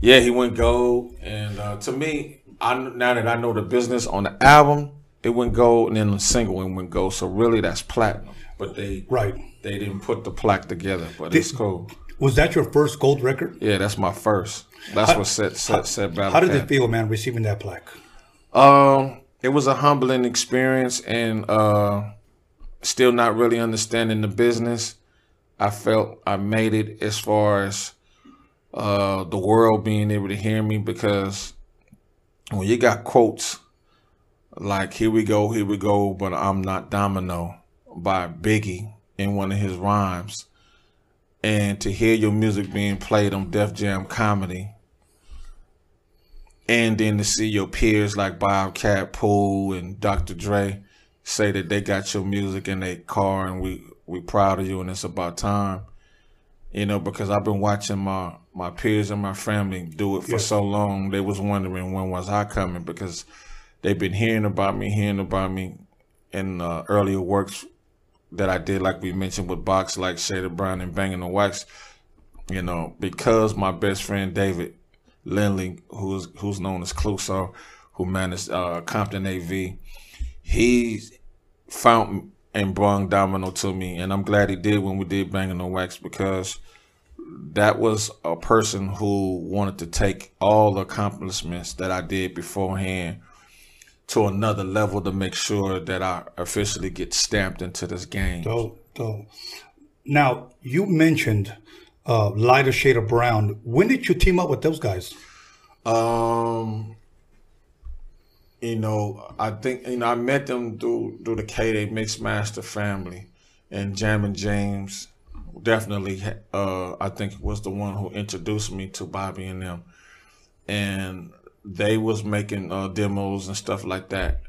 Speaker 3: Yeah, he went gold, and uh, to me, I now that I know the business on the album, it went gold, and then the single it went gold. So really, that's platinum. But they
Speaker 2: Right.
Speaker 3: they didn't put the plaque together, but it's cool.
Speaker 2: Was that your first gold record?
Speaker 3: Yeah, that's my first. That's what set set set Battle
Speaker 2: How did
Speaker 3: Cat.
Speaker 2: it feel, man, receiving that plaque?
Speaker 3: Um, it was a humbling experience, and uh, still not really understanding the business. I felt I made it as far as uh, the world being able to hear me because when you got quotes like "Here we go, here we go," but I'm not Domino by Biggie in one of his rhymes, and to hear your music being played on Def Jam Comedy and then to see your peers like Bobcat Pool and Dr. Dre say that they got your music in their car and we we proud of you and it's about time. You know, because I've been watching my my peers and my family do it for so long. They was wondering when was I coming because they've been hearing about me, hearing about me in uh, earlier works that I did, like we mentioned with Box, like Shaded Brown and Banging the Wax. you know, because my best friend David Lindley, who's who's known as Cluso, who managed uh, Compton AV, he found and brung Domino to me, and I'm glad he did when we did Banging on Wax because that was a person who wanted to take all the accomplishments that I did beforehand to another level to make sure that I officially get stamped into this game.
Speaker 2: Dope, dope. Now you mentioned uh, lighter shade of brown. When did you team up with those guys?
Speaker 3: Um, you know, I think you know I met them through through the KDAY Mixmaster family, and Jammin James definitely. Uh, I think was the one who introduced me to Bobby and them, and they was making uh, demos and stuff like that,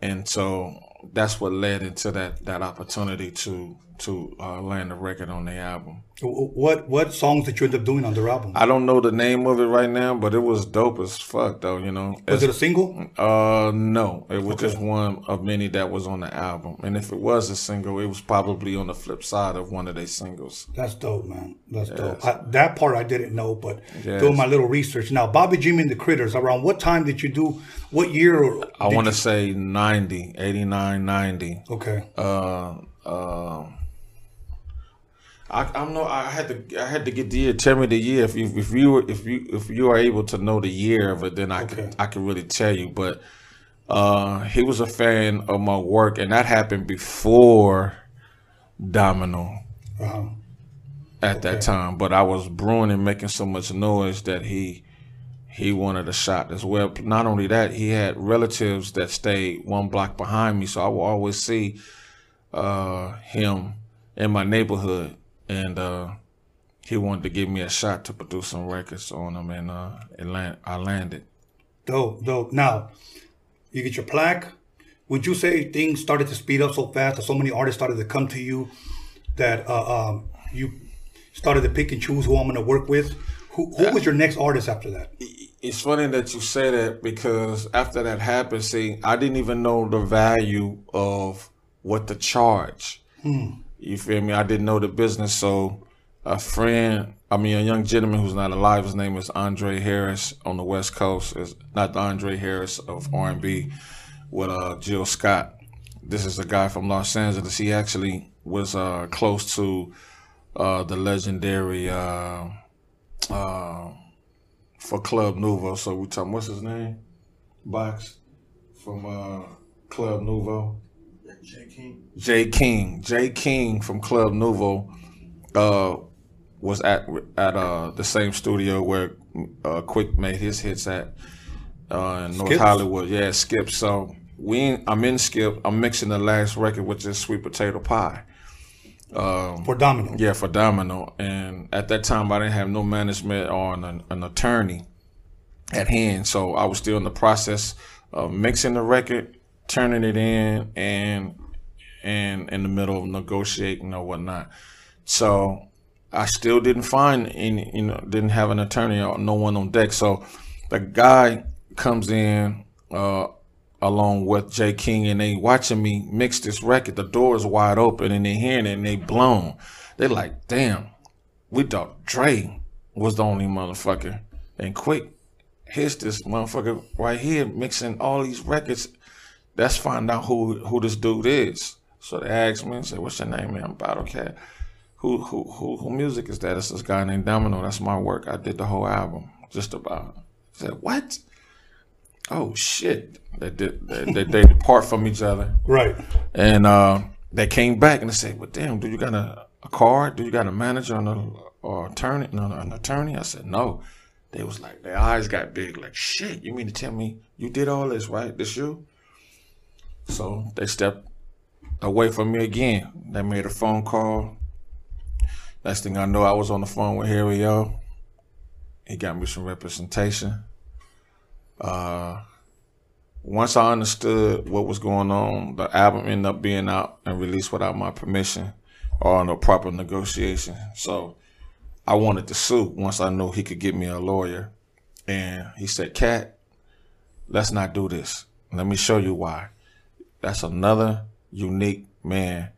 Speaker 3: and so that's what led into that that opportunity to to uh, land a record on the album.
Speaker 2: What what songs did you end up doing on the album?
Speaker 3: I don't know the name of it right now, but it was dope as fuck though. You know,
Speaker 2: was it a single?
Speaker 3: Uh, no, it was okay. just one of many that was on the album. And if it was a single, it was probably on the flip side of one of their singles.
Speaker 2: That's dope, man. That's yes. dope. I, that part I didn't know, but yes. doing my little research now. Bobby Jimmy and the Critters. Around what time did you do? What year?
Speaker 3: I want to say 90, 89, 90.
Speaker 2: Okay.
Speaker 3: Uh, uh I, I'm no. I had to. I had to get the year. Tell me the year. If you if you were if you if you are able to know the year of it, then I okay. can I can really tell you. But uh, he was a fan of my work, and that happened before Domino. Uh-huh. At okay. that time, but I was brewing and making so much noise that he he wanted a shot as well. Not only that, he had relatives that stayed one block behind me, so I will always see uh, him in my neighborhood and uh, he wanted to give me a shot to produce some records on him, and uh, land, I landed.
Speaker 2: Dope, dope. Now, you get your plaque. Would you say things started to speed up so fast that so many artists started to come to you that uh, um, you started to pick and choose who I'm going to work with? Who, who was your next artist after that?
Speaker 3: It's funny that you say that because after that happened, see, I didn't even know the value of what to charge. Hmm. You feel me? I didn't know the business, so a friend, I mean, a young gentleman who's not alive. His name is Andre Harris on the West Coast. Is not the Andre Harris of R and B with uh, Jill Scott. This is a guy from Los Angeles. He actually was uh, close to uh, the legendary uh, uh, for Club Nouveau. So we talking. What's his name? Box from uh, Club Nouveau.
Speaker 4: Jay King.
Speaker 3: Jay King. Jay King from Club Nouveau uh, was at at uh, the same studio where uh, Quik made his hits at uh, in North Skips. Hollywood. Yeah, Skip. So we, I'm in Skip. I'm mixing the last record, which is Sweet Potato Pie.
Speaker 2: Um, for Domino.
Speaker 3: Yeah, for Domino. And at that time, I didn't have no management or an, an attorney at hand, so I was still in the process of mixing the record turning it in and and in the middle of negotiating or whatnot. So I still didn't find any, you know, didn't have an attorney or no one on deck. So the guy comes in uh, along with Jay King and they watching me mix this record. The door is wide open and they hearing it and they blown. They like, damn, we thought Dre was the only motherfucker. And Quik, here's this motherfucker right here mixing all these records let's find out who who this dude is. So they asked me and said, What's your name, man? I'm Battle Cat. Who who who who music is that? It's this guy named Domino. That's my work. I did the whole album. Just about. I said, What? Oh shit. They did they, they, they depart from each other.
Speaker 2: Right.
Speaker 3: And uh, they came back and they said, Well damn, do you got a, a card? Do you got a manager or, a, or attorney? No, no, an attorney? I said, No. They was like their eyes got big, like shit, you mean to tell me you did all this, right? This you? So they stepped away from me again. They made a phone call. Next thing I know, I was on the phone with Harry O. He got me some representation. Uh, once I understood what was going on, the album ended up being out and released without my permission or no proper negotiation. So I wanted to sue once I knew he could get me a lawyer. And he said, Cat, let's not do this. Let me show you why. That's another unique man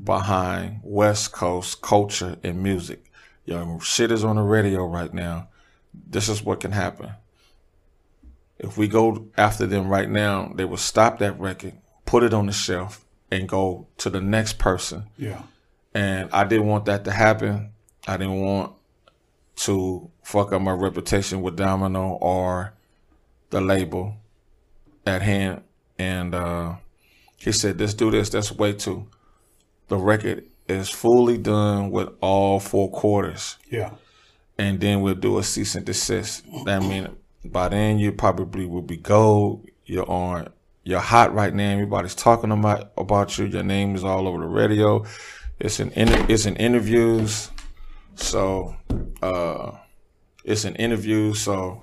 Speaker 3: behind West Coast culture and music. Your shit is on the radio right now. This is what can happen. If we go after them right now, they will stop that record, put it on the shelf, and go to the next person.
Speaker 2: Yeah.
Speaker 3: And I didn't want that to happen. I didn't want to fuck up my reputation with Domino or the label at hand. And uh, he said, let's do this. That's way too. The record is fully done with all four quarters.
Speaker 2: Yeah.
Speaker 3: And then we'll do a cease and desist. That mean by then you probably will be gold. You're on you're hot right now. Everybody's talking about about you. Your name is all over the radio. It's in it's in interviews. So uh it's an interview. So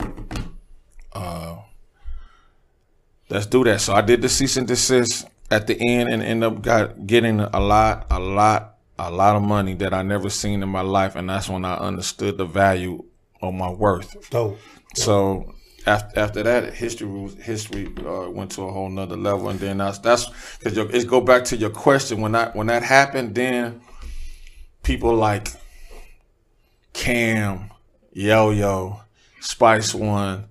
Speaker 3: uh let's do that. So I did the cease and desist at the end and end up got getting a lot, a lot, a lot of money that I never seen in my life, and that's when I understood the value of my worth.
Speaker 2: Dope.
Speaker 3: So after after that, history was history uh, went to a whole nother level, and then that's that's because it go back to your question when that when that happened. Then people like Cam, Yo Yo, Spice One,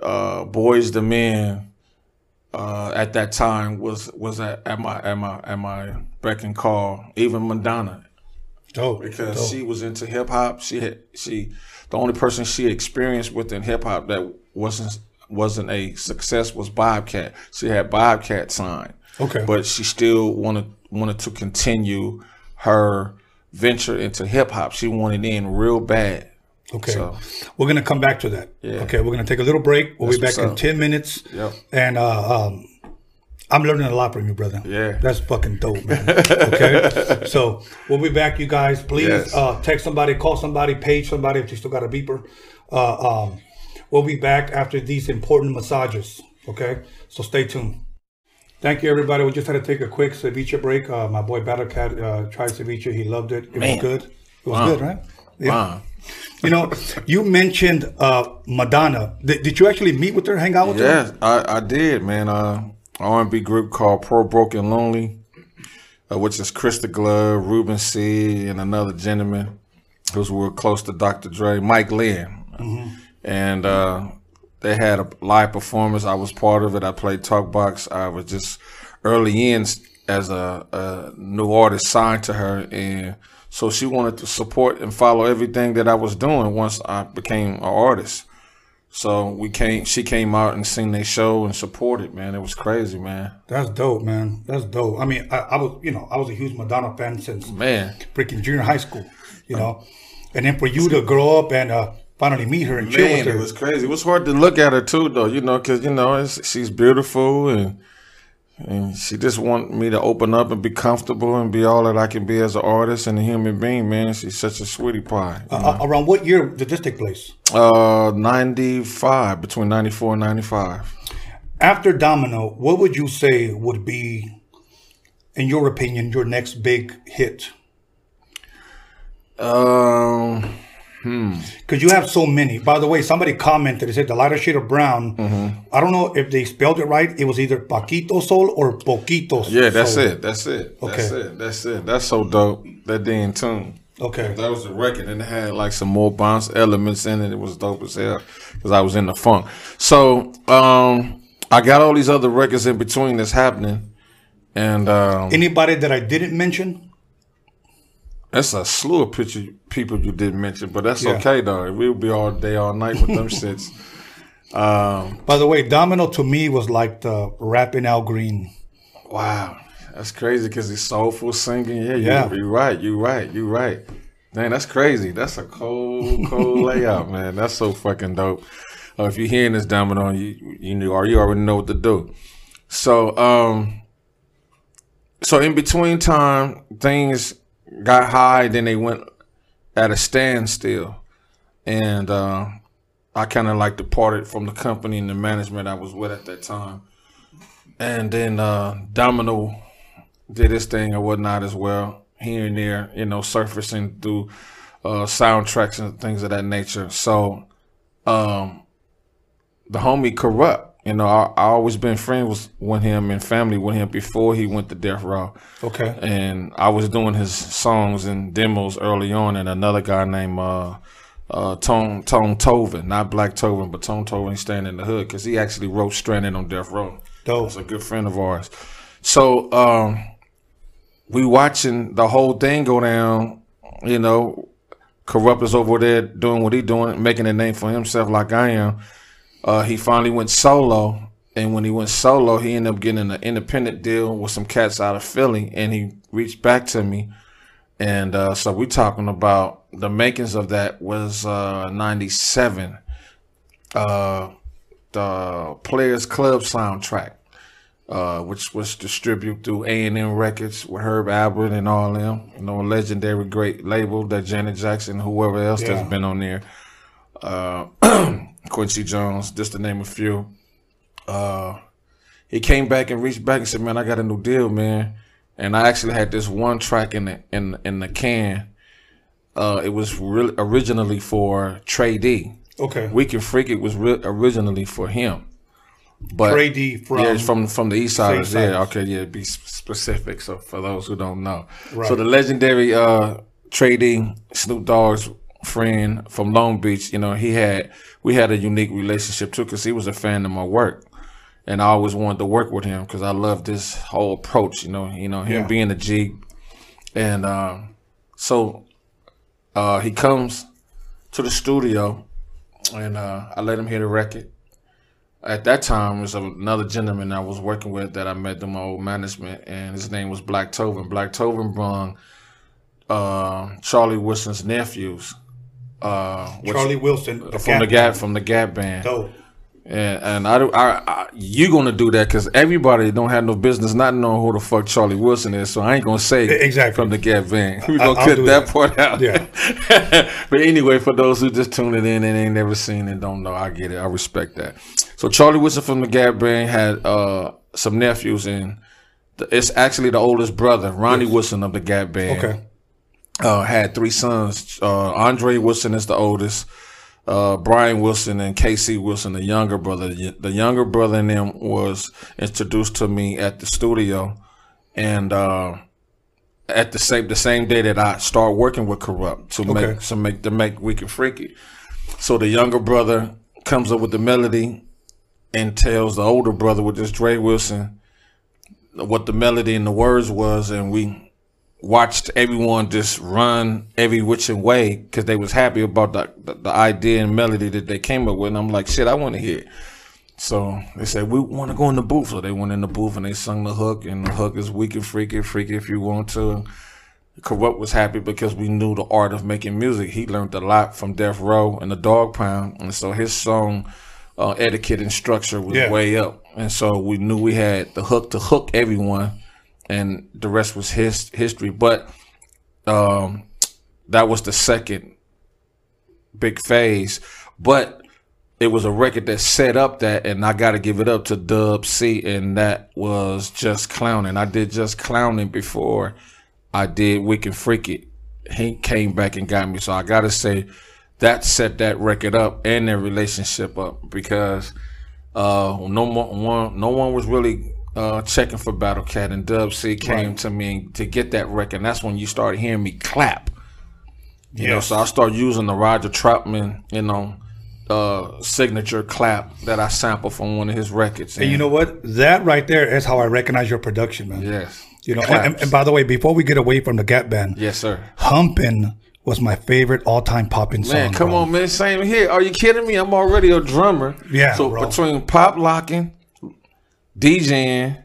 Speaker 3: uh, Boys the Men, uh, at that time was was at, at my at my at my beck and call. Even Madonna,
Speaker 2: Dope.
Speaker 3: because
Speaker 2: Dope.
Speaker 3: she was into hip hop. She had she the only person she experienced within hip hop that wasn't wasn't a success was Bobcat. She had Bobcat signed,
Speaker 2: Okay.
Speaker 3: but she still wanted wanted to continue her venture into hip hop. She wanted in real bad.
Speaker 2: Okay.
Speaker 3: So-
Speaker 2: We're gonna come back to that.
Speaker 3: Yeah.
Speaker 2: Okay, we're gonna take a little break. We'll be back in ten minutes.
Speaker 3: Yep.
Speaker 2: And uh, um, I'm learning a lot from you, brother.
Speaker 3: Yeah.
Speaker 2: That's fucking dope, man. okay. so we'll be back, you guys. Please
Speaker 3: Yes.
Speaker 2: uh, text somebody, call somebody, page somebody if you still got a beeper. Uh, um, we'll be back after these important massages. Okay. So stay tuned. Thank you, everybody. We just had to take a quick ceviche break. Uh, my boy Battlecat uh, tried ceviche. He loved it. It
Speaker 3: Man.
Speaker 2: was good. It was
Speaker 3: Wow.
Speaker 2: good, right? Yeah.
Speaker 3: Wow.
Speaker 2: You know, you mentioned uh, Madonna. Did, did you actually meet with her, hang out with her?
Speaker 3: Yes, I, I did, man. Uh, R&B group called Pro Broken Lonely, uh, which is Krista Glove, Ruben C, and another gentleman who's real close to Dr. Dre, Mike Lynn. And uh, they had a live performance. I was part of it. I played Talkbox. I was just early in as a, a new artist signed to her, and so she wanted to support and follow everything that I was doing once I became an artist. So we came. She came out and seen their show and supported. Man, it was crazy, man.
Speaker 2: That's dope, man. That's dope. I mean, I, I was, you know, I was a huge Madonna fan since
Speaker 3: Man,
Speaker 2: freaking junior high school, you know, and then for you to grow up and uh, finally meet her and chill
Speaker 3: man,
Speaker 2: with her.
Speaker 3: it was crazy. It was hard to look at her too, though. You know, because you know it's, she's beautiful and and she just want me to open up and be comfortable and be all that I can be as an artist and a human being. Man, she's such a sweetie pie.
Speaker 2: Uh, around what year did this take place?
Speaker 3: Uh, ninety five between ninety four and ninety five.
Speaker 2: After Domino, what would you say would be, in your opinion, your next big hit?
Speaker 3: Um,
Speaker 2: Because you have so many. By the way, somebody commented, they said the lighter shade of brown.
Speaker 3: Mm-hmm.
Speaker 2: I don't know if they spelled it right. It was either Paquito Sol or Poquito Sol.
Speaker 3: yeah, that's it. That's it. That's
Speaker 2: Okay.
Speaker 3: it. That's it. That's so dope. That damn tune.
Speaker 2: Okay.
Speaker 3: That was the record, and it had like some more bounce elements in it. It was dope as hell because I was in the funk. So um, I got all these other records in between that's happening, and um,
Speaker 2: Anybody that I didn't mention?
Speaker 3: That's a slew of picture people you didn't mention, but that's
Speaker 2: Yeah.
Speaker 3: okay though. We'll be all day, all night with them shits.
Speaker 2: By the way, Domino to me was like the rapping Al Green.
Speaker 3: Wow, that's crazy because he's soulful singing. Yeah,
Speaker 2: Yeah.
Speaker 3: You, you're right. You're right. You're right. Man, that's crazy. That's a cold, cold layout, man. That's so fucking dope. Uh, if you're hearing this domino, you you know, or you already know what to do. So, um, so in between time, things got high, then they went at a standstill, and uh, I kind of like departed from the company and the management I was with at that time. And then uh, Domino did his thing and whatnot as well, here and there, you know, surfacing through uh, soundtracks and things of that nature. So, um, the homie Kurupt You know, I, I always been friends with him and family with him before he went to Death Row.
Speaker 2: Okay.
Speaker 3: And I was doing his songs and demos early on, and another guy named uh, uh, Tone Tone Tovin, not Black Tovin, but Tone Tovin, staying in the hood because he actually wrote Stranded on Death Row.
Speaker 2: Dope.
Speaker 3: He's a good friend of ours. So um, we watching the whole thing go down. You know, Kurupt is over there doing what he doing, making a name for himself like I am. Uh, he finally went solo, and when he went solo, he ended up getting an independent deal with some cats out of Philly, and he reached back to me, and uh, so we're talking about the makings of that was uh, '97, uh, the Players Club soundtrack. Uh, which was distributed through A and M Records with Herb Alpert and all them. You know, a legendary great label that Janet Jackson, whoever else
Speaker 2: Yeah.
Speaker 3: that's been on there. Uh, Quincy Jones, just to name a few. Uh, he came back and reached back and said, "Man, I got a new deal, man." And I actually had this one track in the in in the can. Uh, it was really originally for Tray Deee.
Speaker 2: Okay.
Speaker 3: We Can Freak. It was re- originally for him. But
Speaker 2: Tray Deee from-
Speaker 3: yeah, from from the East Side. Yeah, okay, yeah, be specific. So for those who don't know,
Speaker 2: Right.
Speaker 3: so the legendary uh, Tray Deee, Snoop Dogg's friend from Long Beach, you know, he had we had a unique relationship too because he was a fan of my work, and I always wanted to work with him because I love this whole approach. You know, you know him
Speaker 2: Yeah.
Speaker 3: being a G, and um, so uh, he comes to the studio, and uh, I let him hear the record. At that time, there was another gentleman I was working with that I met through my old management, and his name was Black Tovin. Black Tovin brung uh, Charlie Wilson's nephews, uh,
Speaker 2: Charlie Wilson the
Speaker 3: from the Gap from the Gap band.
Speaker 2: Dope.
Speaker 3: And, and I, do- I, I, you gonna do that because everybody don't have no business not knowing who the fuck Charlie Wilson is. So I ain't gonna say
Speaker 2: Exactly.
Speaker 3: from the Gap band. We gonna
Speaker 2: I'll
Speaker 3: cut that,
Speaker 2: that.
Speaker 3: part out.
Speaker 2: Yeah.
Speaker 3: but anyway, for those who just tuned it in and ain't never seen and don't know, I get it. I respect that. So Charlie Wilson from the Gap band had uh, some nephews, and the, it's actually the oldest brother, Ronnie Wilson of the Gap band
Speaker 2: Okay.
Speaker 3: Uh, had three sons. Uh, Andre Wilson is the oldest. Uh, Brian Wilson and Casey Wilson, the younger brother. The younger brother in them was introduced to me at the studio, and uh, at the same the same day that I started working with Kurupt to
Speaker 2: Okay.
Speaker 3: make to make to make and Freaky. So the younger brother comes up with the melody and tells the older brother, which is Dre Wilson, what the melody and the words was, and we watched everyone just run every which way because they was happy about the, the the idea and melody that they came up with. And I'm like, shit, I want to hear. it. So they said we want to go in the booth. So they went in the booth and they sung the hook, and the hook is "Weak and Freaky, Freaky if you want to." Kurupt was happy because we knew the art of making music. He learned a lot from Death Row and the Dog Pound, and so his song uh, etiquette and structure was
Speaker 2: Yeah.
Speaker 3: way up. And so we knew we had the hook to hook everyone, and the rest was his history. But um, that was the second big phase. But it was a record that set up that, and I got to give it up to Dub C, and that was just clowning. I did just clowning before I did We Can Freak It. He came back and got me, so I got to say that set that record up and their relationship up because uh, no more, one, no one was really uh, checking for Battle Cat, and Dub C came to me to get that record. And that's when you started hearing me clap. You know, so I started using the Roger Troutman, you know, uh, signature clap that I sampled from one of his records.
Speaker 2: And you know what? That right there is how I recognize your production, man.
Speaker 3: yes,
Speaker 2: You know, and, and, and by the way, before we get away from the Gap Band,
Speaker 3: yes, sir.
Speaker 2: Humping was my favorite all-time popping song.
Speaker 3: Man, come
Speaker 2: bro.
Speaker 3: on, man. Same here. Are you kidding me? I'm already a drummer.
Speaker 2: Yeah,
Speaker 3: So
Speaker 2: bro.
Speaker 3: between pop locking, DJing,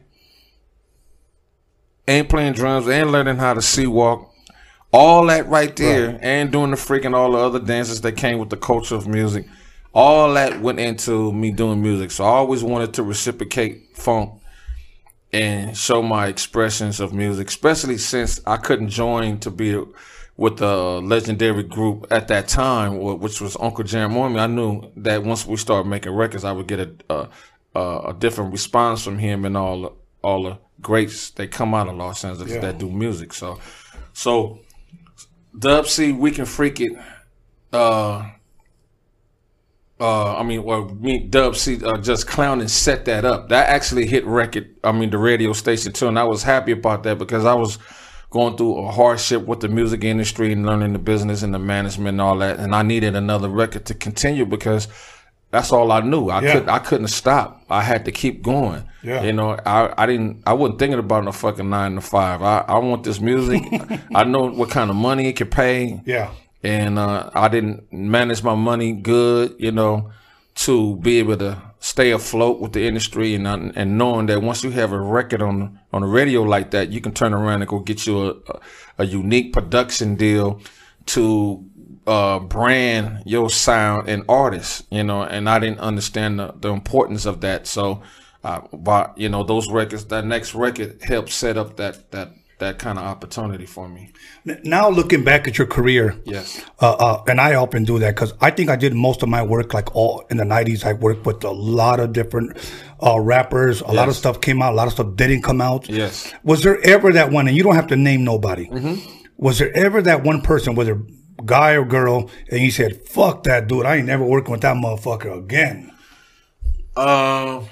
Speaker 3: and playing drums and learning how to C-walk, all that right there, and doing the freaking all the other dances that came with the culture of music, all that went into me doing music. So I always wanted to reciprocate funk and show my expressions of music, especially since I couldn't join to be with the legendary group at that time, which was Uncle Jam Army. I knew that once we started making records, I would get a a, a, a different response from him and all the, all the greats that come out of Los Angeles
Speaker 2: Yeah.
Speaker 3: that do music. So, so Dub C, we can freak it. Uh, uh, I mean, well, me, Dub C, uh, just clowning set that up. That actually hit record. I mean, the radio station too, and I was happy about that because I was going through a hardship with the music industry and learning the business and the management and all that, and I needed another record to continue because that's all I knew. I
Speaker 2: Yeah.
Speaker 3: could I couldn't stop. I had to keep going.
Speaker 2: Yeah.
Speaker 3: You know, I, I didn't I wasn't thinking about no fucking nine to five. I, I want this music. I know what kind of money it could pay
Speaker 2: Yeah.
Speaker 3: and uh, I didn't manage my money good, you know, to be able to stay afloat with the industry and and knowing that once you have a record on on the radio like that, you can turn around and go get you a a, a unique production deal to uh, brand your sound and artist, you know. And I didn't understand the, the importance of that, so. Uh, but you know those records, that next record helped set up that that that kind of opportunity for me.
Speaker 2: Now looking back at your career,
Speaker 3: Yes.
Speaker 2: uh, uh, and I often do that because I think I did most of my work like all in the '90s. I worked with a lot of different uh, rappers. A lot of stuff came out. A lot of stuff didn't come out.
Speaker 3: Yes.
Speaker 2: Was there ever that one? And you don't have to name nobody.
Speaker 3: Mm-hmm.
Speaker 2: Was there ever that one person, whether guy or girl, and you said, "Fuck that dude! I ain't never working with that motherfucker again."
Speaker 3: Um.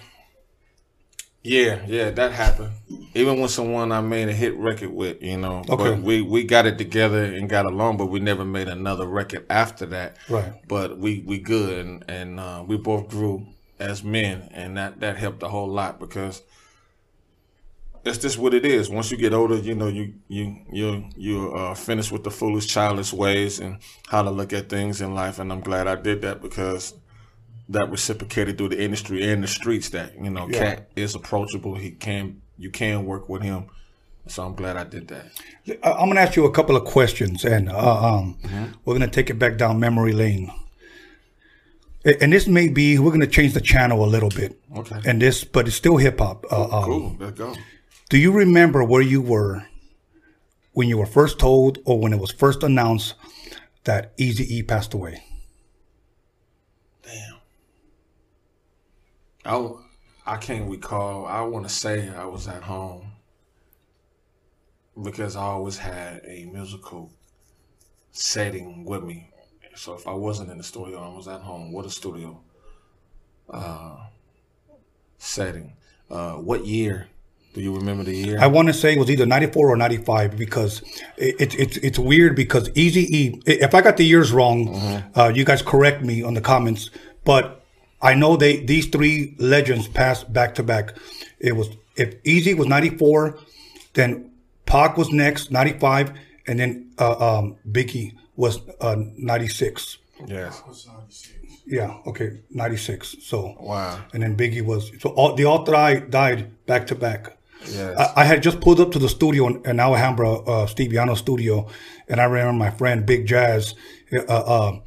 Speaker 3: Yeah, yeah, that happened. Even with someone I made a hit record with, you know,
Speaker 2: Okay.
Speaker 3: but we we got it together and got along, but we never made another record after that.
Speaker 2: Right.
Speaker 3: But we we good and and uh, we both grew as men, and that that helped a whole lot because it's just what it is. Once you get older, you know, you you you you uh, finish with the foolish, childish ways and how to look at things in life. And I'm glad I did that because that reciprocated through the industry and the streets. That you know,
Speaker 2: Yeah.
Speaker 3: Cat is approachable. He can you can work with him. So I'm glad I did that.
Speaker 2: I'm going to ask you a couple of questions, and uh, um,
Speaker 3: Mm-hmm.
Speaker 2: we're going to take it back down memory lane. And this may be we're going to change the channel a little bit.
Speaker 3: Okay.
Speaker 2: And this, but it's still hip hop. Uh, um,
Speaker 3: Cool. Let's go.
Speaker 2: Do you remember where you were when you were first told, or when it was first announced that Easy E passed away?
Speaker 3: Damn. I, I can't recall. I want to say I was at home because I always had a musical setting with me. So if I wasn't in the studio, I was at home with a studio uh, setting. Uh, what year? Do you remember the year?
Speaker 2: I want to say it was either 94 or 95 because it, it, it's it's weird because Easy E, if I got the years wrong, uh, you guys correct me on the comments, but I know they these three legends passed back to back. It was, if Eazy was 94, then Pac was next, 95, and then uh, um, Biggie was uh, 96.
Speaker 3: yes.
Speaker 2: Yeah, okay, 96. So,
Speaker 3: Wow.
Speaker 2: and then Biggie was, so all, they all three died back to back.
Speaker 3: Yes.
Speaker 2: I, I had just pulled up to the studio in, in Alhambra, uh, Steve Yano's studio, and I remember my friend Big Jazz uh, uh,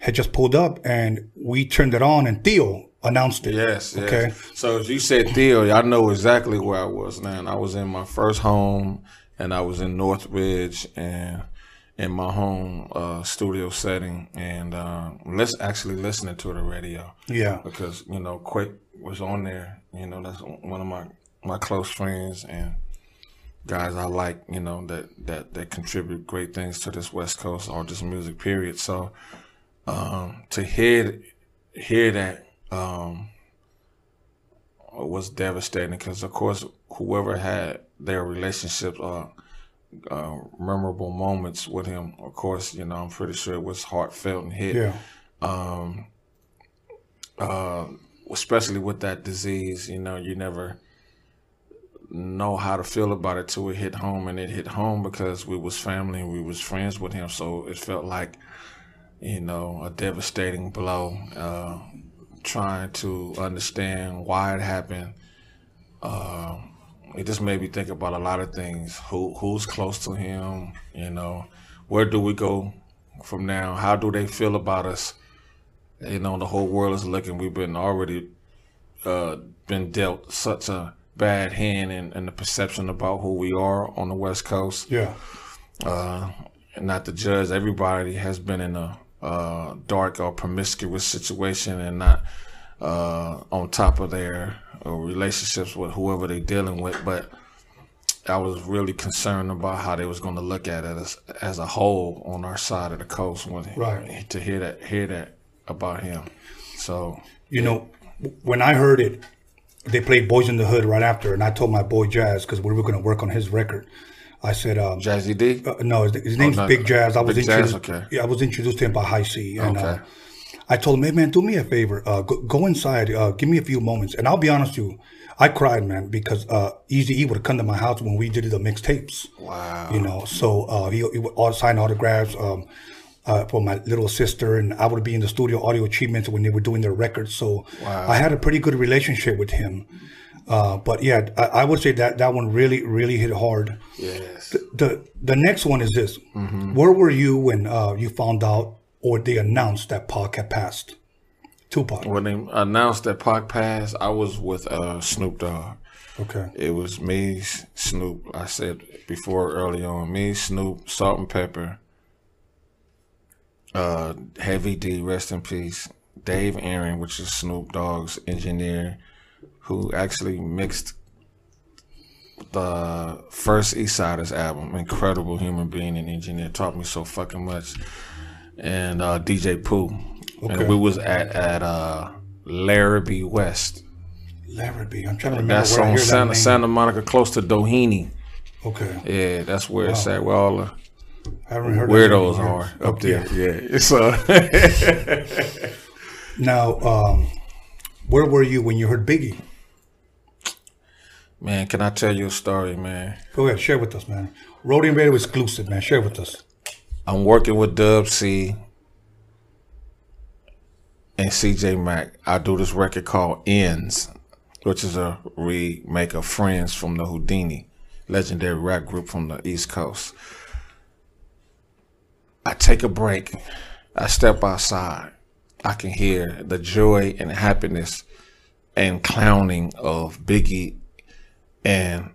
Speaker 2: had just pulled up, and we turned it on, and Theo announced it.
Speaker 3: Yes, yes.
Speaker 2: Okay.
Speaker 3: So as you said Theo, I know exactly where I was man. I was in my first home and I was in Northridge and in my home uh, studio setting and uh, let's actually listening to the radio
Speaker 2: Yeah.
Speaker 3: because you know Quake was on there. You know that's one of my my close friends and guys I like. You know that that that contribute great things to this West Coast or this music period. So um, to hear hear that um, was devastating because of course whoever had their relationships or uh, memorable moments with him, of course, you know I'm pretty sure it was heartfelt and hit
Speaker 2: Yeah.
Speaker 3: uh, especially with that disease, you know, you never know how to feel about it till it hit home, and it hit home because we was family and we was friends with him, so it felt like, you know, a devastating blow. Uh, trying to understand why it happened, uh, it just made me think about a lot of things. Who who's close to him? You know, where do we go from now? How do they feel about us? you know the whole world is looking we've been already uh, been dealt such a bad hand and, in the perception about who we are on the west coast
Speaker 2: Yeah.
Speaker 3: and not to judge everybody has been in a uh, dark or promiscuous situation and not uh, on top of their uh, relationships with whoever they're dealing with but I was really concerned about how they was going to look at it as, as a whole on our side of the coast when
Speaker 2: Right.
Speaker 3: to hear that hear that about him So
Speaker 2: You know, when I heard it, they played Boys in the Hood right after, and I told my boy Jazz because we were going to work on his record. I said, um,
Speaker 3: Jazzy D.
Speaker 2: uh, no, his, his name's
Speaker 3: no,
Speaker 2: Big Jazz. I was
Speaker 3: Big
Speaker 2: introduced.
Speaker 3: okay.
Speaker 2: Yeah, I was introduced to him by Hi-C, and uh,
Speaker 3: Okay.
Speaker 2: I told him, "Hey man, do me a favor. Uh, go, go inside. Uh, give me a few moments." And I'll be honest with you, I cried, man, because uh, Easy E would have come to my house when we did the mixtapes.
Speaker 3: Wow.
Speaker 2: You know, so uh, he, he would all sign autographs um, uh, for my little sister, and I would be in the studio audio achievements when they were doing their records. So I had a pretty good relationship with him. Uh, but yeah, I, I would say that that one really, really hit hard.
Speaker 3: Yes.
Speaker 2: The the next one is this: Where were you when uh, you found out or they announced that Pac had passed? Tupac.
Speaker 3: When they announced that Pac passed, I was with uh, Snoop Dogg.
Speaker 2: Okay.
Speaker 3: It was me, Snoop. I said before early on, me, Snoop, Salt-N-Pepa, uh, Heavy D, rest in peace, Dave Aron, which is Snoop Dogg's engineer, who actually mixed the first Eastsidaz album. Incredible human being and engineer, taught me so fucking much. And uh, DJ Pooh,
Speaker 2: Okay.
Speaker 3: and we was at at uh, Larrabee West.
Speaker 2: Larrabee. I'm trying to remember
Speaker 3: That's on
Speaker 2: hear that
Speaker 3: Santa. Santa Monica, close to Doheny.
Speaker 2: Okay.
Speaker 3: Yeah, that's where it's at. Where all the
Speaker 2: I haven't heard
Speaker 3: weirdos are
Speaker 2: years.
Speaker 3: up there.
Speaker 2: Yeah.
Speaker 3: Yeah, uh,
Speaker 2: Now, um, where were you when you heard Biggie?
Speaker 3: man. Can I tell you a story, man?
Speaker 2: Go ahead, share with us, man. Roadie Radio exclusive, man. Share with us.
Speaker 3: I'm working with Dub C and CJ Mac. I do this record called Ends, which is a remake of Friends from the Whodini, legendary rap group from the East Coast. I take a break. I step outside. I can hear the joy and happiness and clowning of Biggie and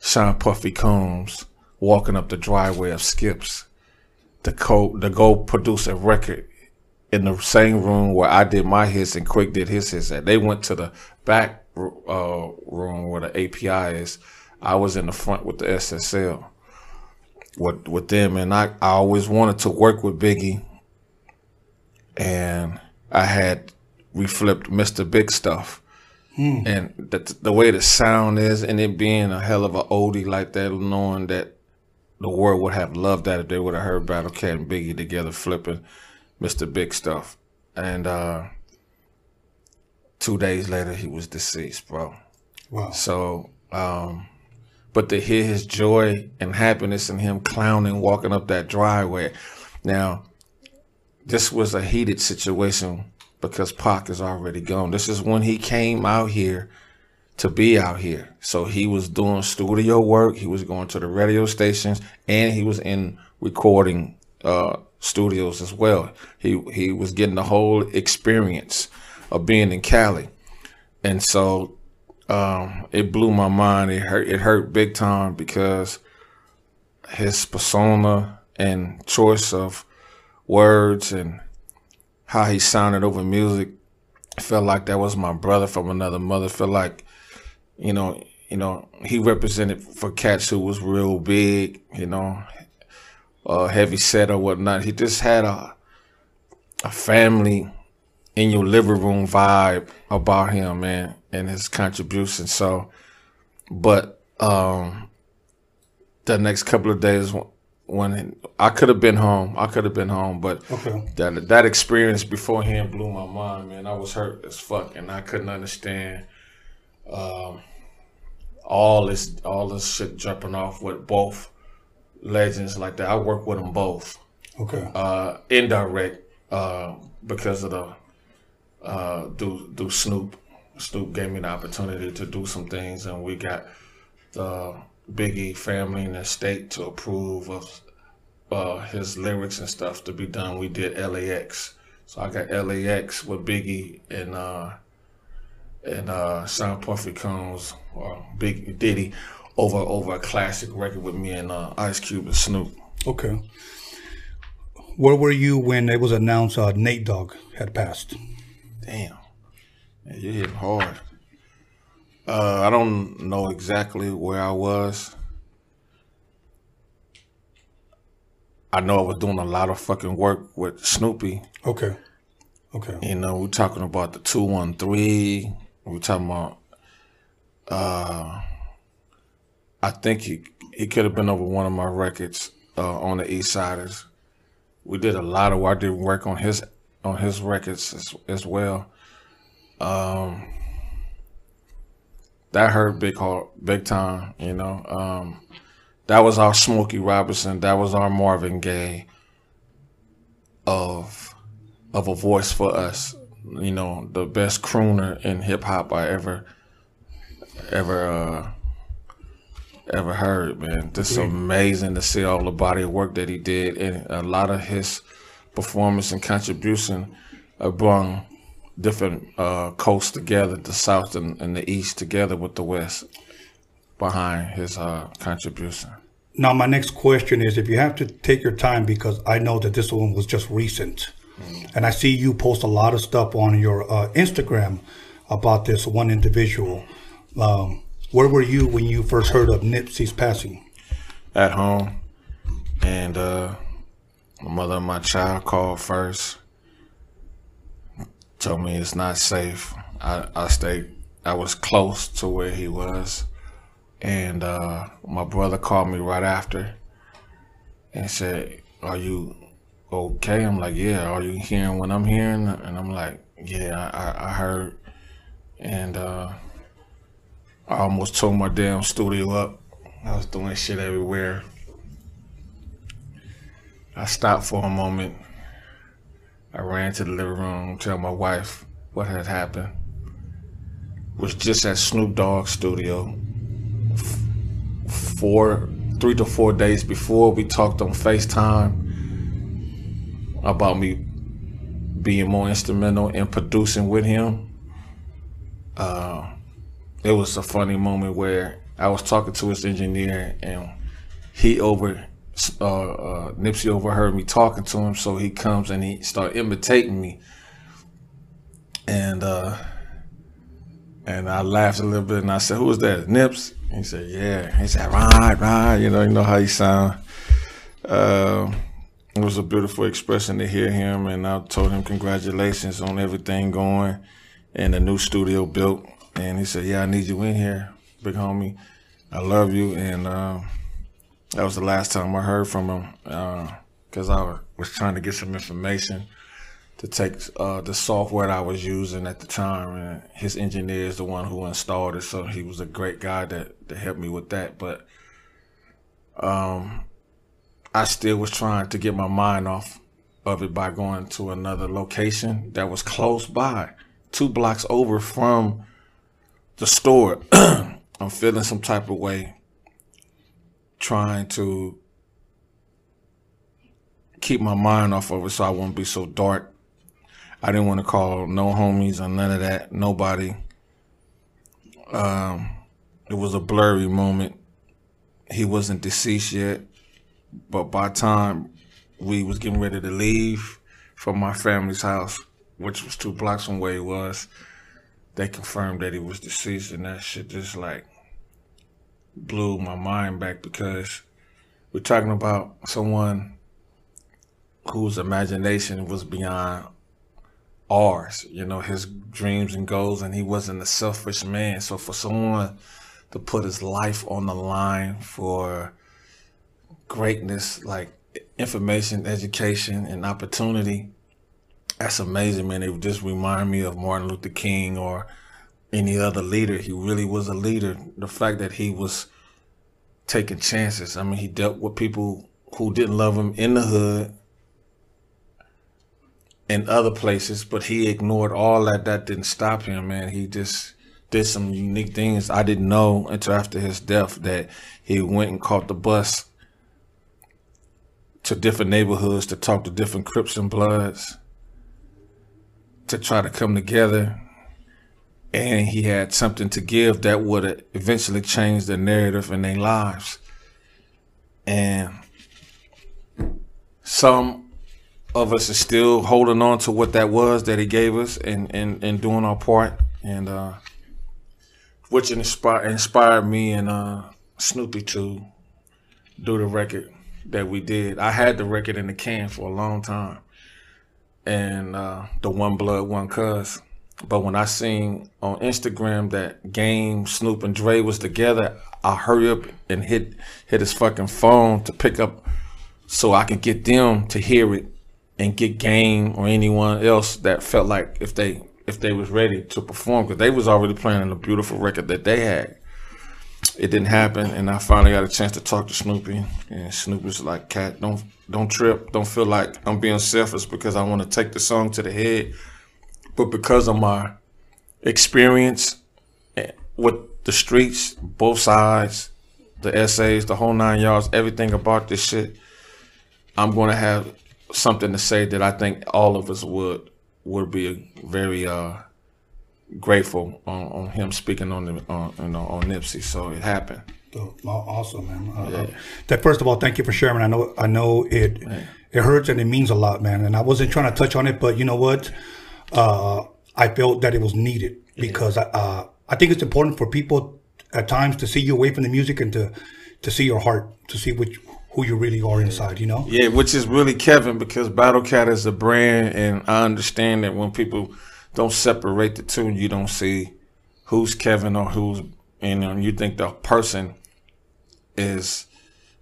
Speaker 3: Sean Puffy Combs walking up the driveway of Skips to co to go produce a record in the same room where I did my hits and Quik did his hits at. They went to the back uh, room where the API is. I was in the front with the SSL with with them, and I, I always wanted to work with Biggie, and I had reflipped Mr. Big Stuff. And the, the way the sound is, and it being a hell of a oldie like that, knowing that the world would have loved that if they would have heard Battle Cat and Biggie together flipping Mr. Big Stuff. And uh, two days later, he was deceased, bro.
Speaker 2: Wow.
Speaker 3: So, um, but to hear his joy and happiness and him clowning, walking up that driveway. Now, this was a heated situation because Pac is already gone. This is when he came out here to be out here. So he was doing studio work. He was going to the radio stations and he was in recording uh, studios as well. He he was getting the whole experience of being in Cali, and so um, it blew my mind. It hurt. It hurt big time because his persona and choice of words and how he sounded over music felt like that was my brother from another mother. Felt like you know, you know, he represented for cats who was real big, you know, uh, heavy set or whatnot. He just had a a family in your living room vibe about him, man, and his contribution. So, but um, the next couple of days when, I could have been home, I could have been home, but
Speaker 2: Okay.
Speaker 3: that that experience beforehand blew my mind, man. I was hurt as fuck, and I couldn't understand um, all this all this shit jumping off with both legends like that. I work with them both,
Speaker 2: Okay.
Speaker 3: uh, indirect, uh, because of the uh, do do Snoop. Snoop gave me the opportunity to do some things, and we got the Biggie family and the state to approve of uh, his lyrics and stuff to be done. We did LAX, so I got LAX with Biggie and uh, and uh, Sean Puffy Combs or Big Diddy over over a classic record with me and uh, Ice Cube and Snoop.
Speaker 2: Okay. Where were you when it was announced uh, Nate Dogg had passed?
Speaker 3: Damn, man, you're hitting hard. Uh, I don't know exactly where I was. I know I was doing a lot of fucking work with Snoopy.
Speaker 2: Okay. Okay.
Speaker 3: You know, we're talking about the two one three. We're talking about. Uh, I think he he could have been over one of my records uh, on the Eastsidaz. We did a lot of work. I did work on his on his records as, as well. Um, that hurt big hard, big time. You know, um, that was our Smokey Robinson. That was our Marvin Gaye of of a voice for us. You know, the best crooner in hip hop I ever ever uh, ever heard, man. Just amazing to see all the body of work that he did, and a lot of his performance and contribution brung different uh, coasts together, the South and, and, the East together with the West behind his uh, contribution.
Speaker 2: Now, my next question is if you have to take your time, because I know that this one was just recent, mm. and I see you post a lot of stuff on your uh, Instagram about this one individual. Um, where were you when you first heard of Nipsey's passing?
Speaker 3: At home, and uh, my mother and my child called first. Told me it's not safe. I, I stayed. I was close to where he was, and uh, my brother called me right after, and said, "Are you okay?" I'm like, "Yeah." Are you hearing what I'm hearing? And I'm like, "Yeah, I, I heard." And uh, I almost tore my damn studio up. I was doing shit everywhere. I stopped for a moment. I ran to the living room, tell my wife what had happened. Was just at Snoop Dogg studio. Four, three to four days before, we talked on FaceTime about me being more instrumental in producing with him. Uh, it was a funny moment where I was talking to his engineer and he over uh, uh, Nipsey overheard me talking to him, so he comes and he start imitating me, and uh, and I laughed a little bit and I said, "Who was that, Nips?" He said, "Yeah." He said, "Right, right." You know, you know how he sound. Uh, it was a beautiful expression to hear him, and I told him congratulations on everything going and the new studio built. And he said, "Yeah, I need you in here, big homie. I love you." And uh, that was the last time I heard from him because uh, I was trying to get some information to take uh, the software I was using at the time. And his engineer is the one who installed it, so he was a great guy that, that helped me with that. But um, I still was trying to get my mind off of it by going to another location that was close by, two blocks over from the store. I'm feeling some type of way, trying to keep my mind off of it so I won't be so dark. I didn't want to call no homies or none of that, nobody. Um, it was a blurry moment. He wasn't deceased yet, but by time we was getting ready to leave from my family's house, which was two blocks from where he was, they confirmed that he was deceased, and that shit just like blew my mind back because we're talking about someone whose imagination was beyond ours. You know, his dreams and goals, and he wasn't a selfish man. So for someone to put his life on the line for greatness, like information, education, and opportunity, that's amazing, man. It just remind me of Martin Luther King or any other leader. He really was a leader. The fact that he was taking chances. I mean, he dealt with people who didn't love him in the hood and other places, but he ignored all that. That didn't stop him, man. He just did some unique things. I didn't know until after his death that he went and caught the bus to different neighborhoods to talk to different Crips and Bloods to try to come together. And he had something to give that would eventually change the narrative in their lives. And some of us are still holding on to what that was that he gave us and, and, and doing our part. And uh, which inspired inspired me and uh, Snoopy to do the record that we did. I had the record in the can for a long time and uh, the One Blood One Cuz. But when I seen on Instagram that Game, Snoop, and Dre was together, I hurry up and hit hit his fucking phone to pick up so I can get them to hear it and get Game or anyone else that felt like if they if they was ready to perform because they was already playing a beautiful record that they had. It didn't happen, and I finally got a chance to talk to Snoopy, and Snoopy's like, "Cat, don't don't trip, don't feel like I'm being selfish because I want to take the song to the head." But because of my experience with the streets, both sides, the essays, the whole nine yards, everything about this shit, I'm going to have something to say that I think all of us would would be very uh, grateful on, on, him speaking on the on, you know, on Nipsey. So it happened.
Speaker 2: awesome, man. Uh, yeah. that first of all, thank you for sharing. I know I know it it hurts and it means a lot, man. And I wasn't trying to touch on it, but you know what? Uh, I felt that it was needed because uh, I think it's important for people at times to see you away from the music and to to see your heart, to see which who you really are inside, you know?
Speaker 3: Yeah, which is really Kevin because Battle Cat is a brand, and I understand that when people don't separate the two, you don't see who's Kevin or who's, you know, you think the person is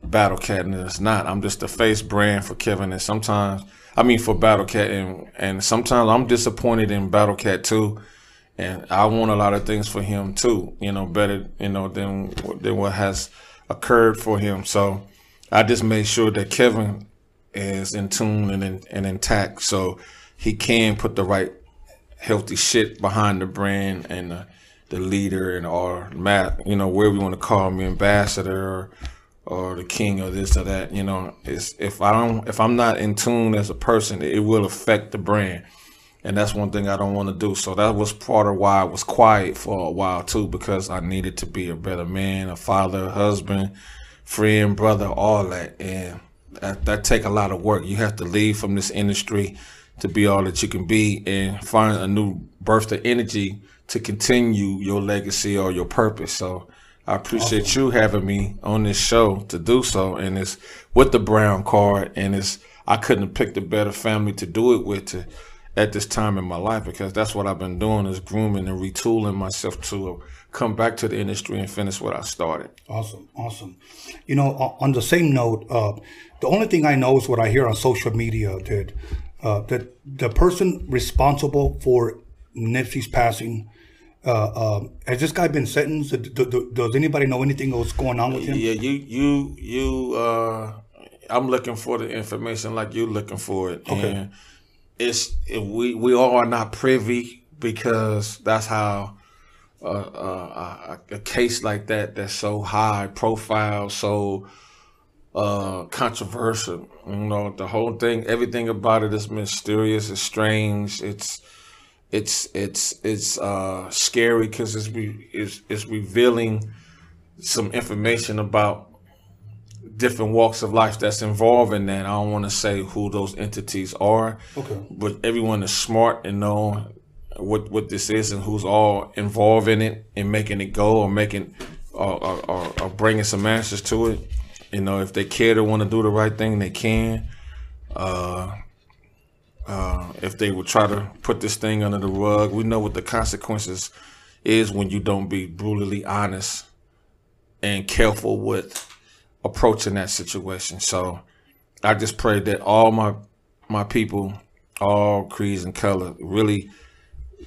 Speaker 3: Battle Cat and it's not. I'm just the face brand for Kevin, and sometimes I mean, for Battle Cat, and and sometimes I'm disappointed in Battle Cat too, and I want a lot of things for him too. You know, better you know than than what has occurred for him. So I just made sure that Kevin is in tune and, and intact, so he can put the right healthy shit behind the brand and the, the leader and or Matt, you know, where we want to call me ambassador or the king or this or that. You know, it's if I don't if I'm not in tune as a person, it will affect the brand. And that's one thing I don't want to do. So that was part of why I was quiet for a while too, because I needed to be a better man, a father, a husband, friend, brother, all that. And that, that take a lot of work. You have to leave from this industry to be all that you can be and find a new burst of energy to continue your legacy or your purpose. So I appreciate awesome. you having me on this show to do so, and it's with the Brown card, and it's I couldn't have picked a better family to do it with to, at this time in my life because that's what I've been doing is grooming and retooling myself to come back to the industry and finish what I started.
Speaker 2: Awesome, awesome. You know, on the same note, uh, the only thing I know is what I hear on social media that uh, that the person responsible for Nipsey's passing uh, um, has this guy been sentenced? Do, do, does anybody know anything what's going on with him?
Speaker 3: Yeah, you, you, you. Uh, I'm looking for the information like you're looking for it, okay. and it's it, we we all are not privy because that's how uh, uh, a, a, case like that that's so high profile, so uh, controversial. You know, the whole thing, everything about it is mysterious, it's strange, it's it's it's it's uh, scary because it's, re- it's it's revealing some information about different walks of life that's involved in that. I don't want to say who those entities are, okay. but everyone is smart and know what what this is and who's all involved in it and making it go or making or, or, or bringing some answers to it. You know, if they care to want to do the right thing, they can. Uh, uh, if they would try to put this thing under the rug. We know what the consequences is when you don't be brutally honest and careful with approaching that situation. So I just pray that all my my people, all creeds and color, really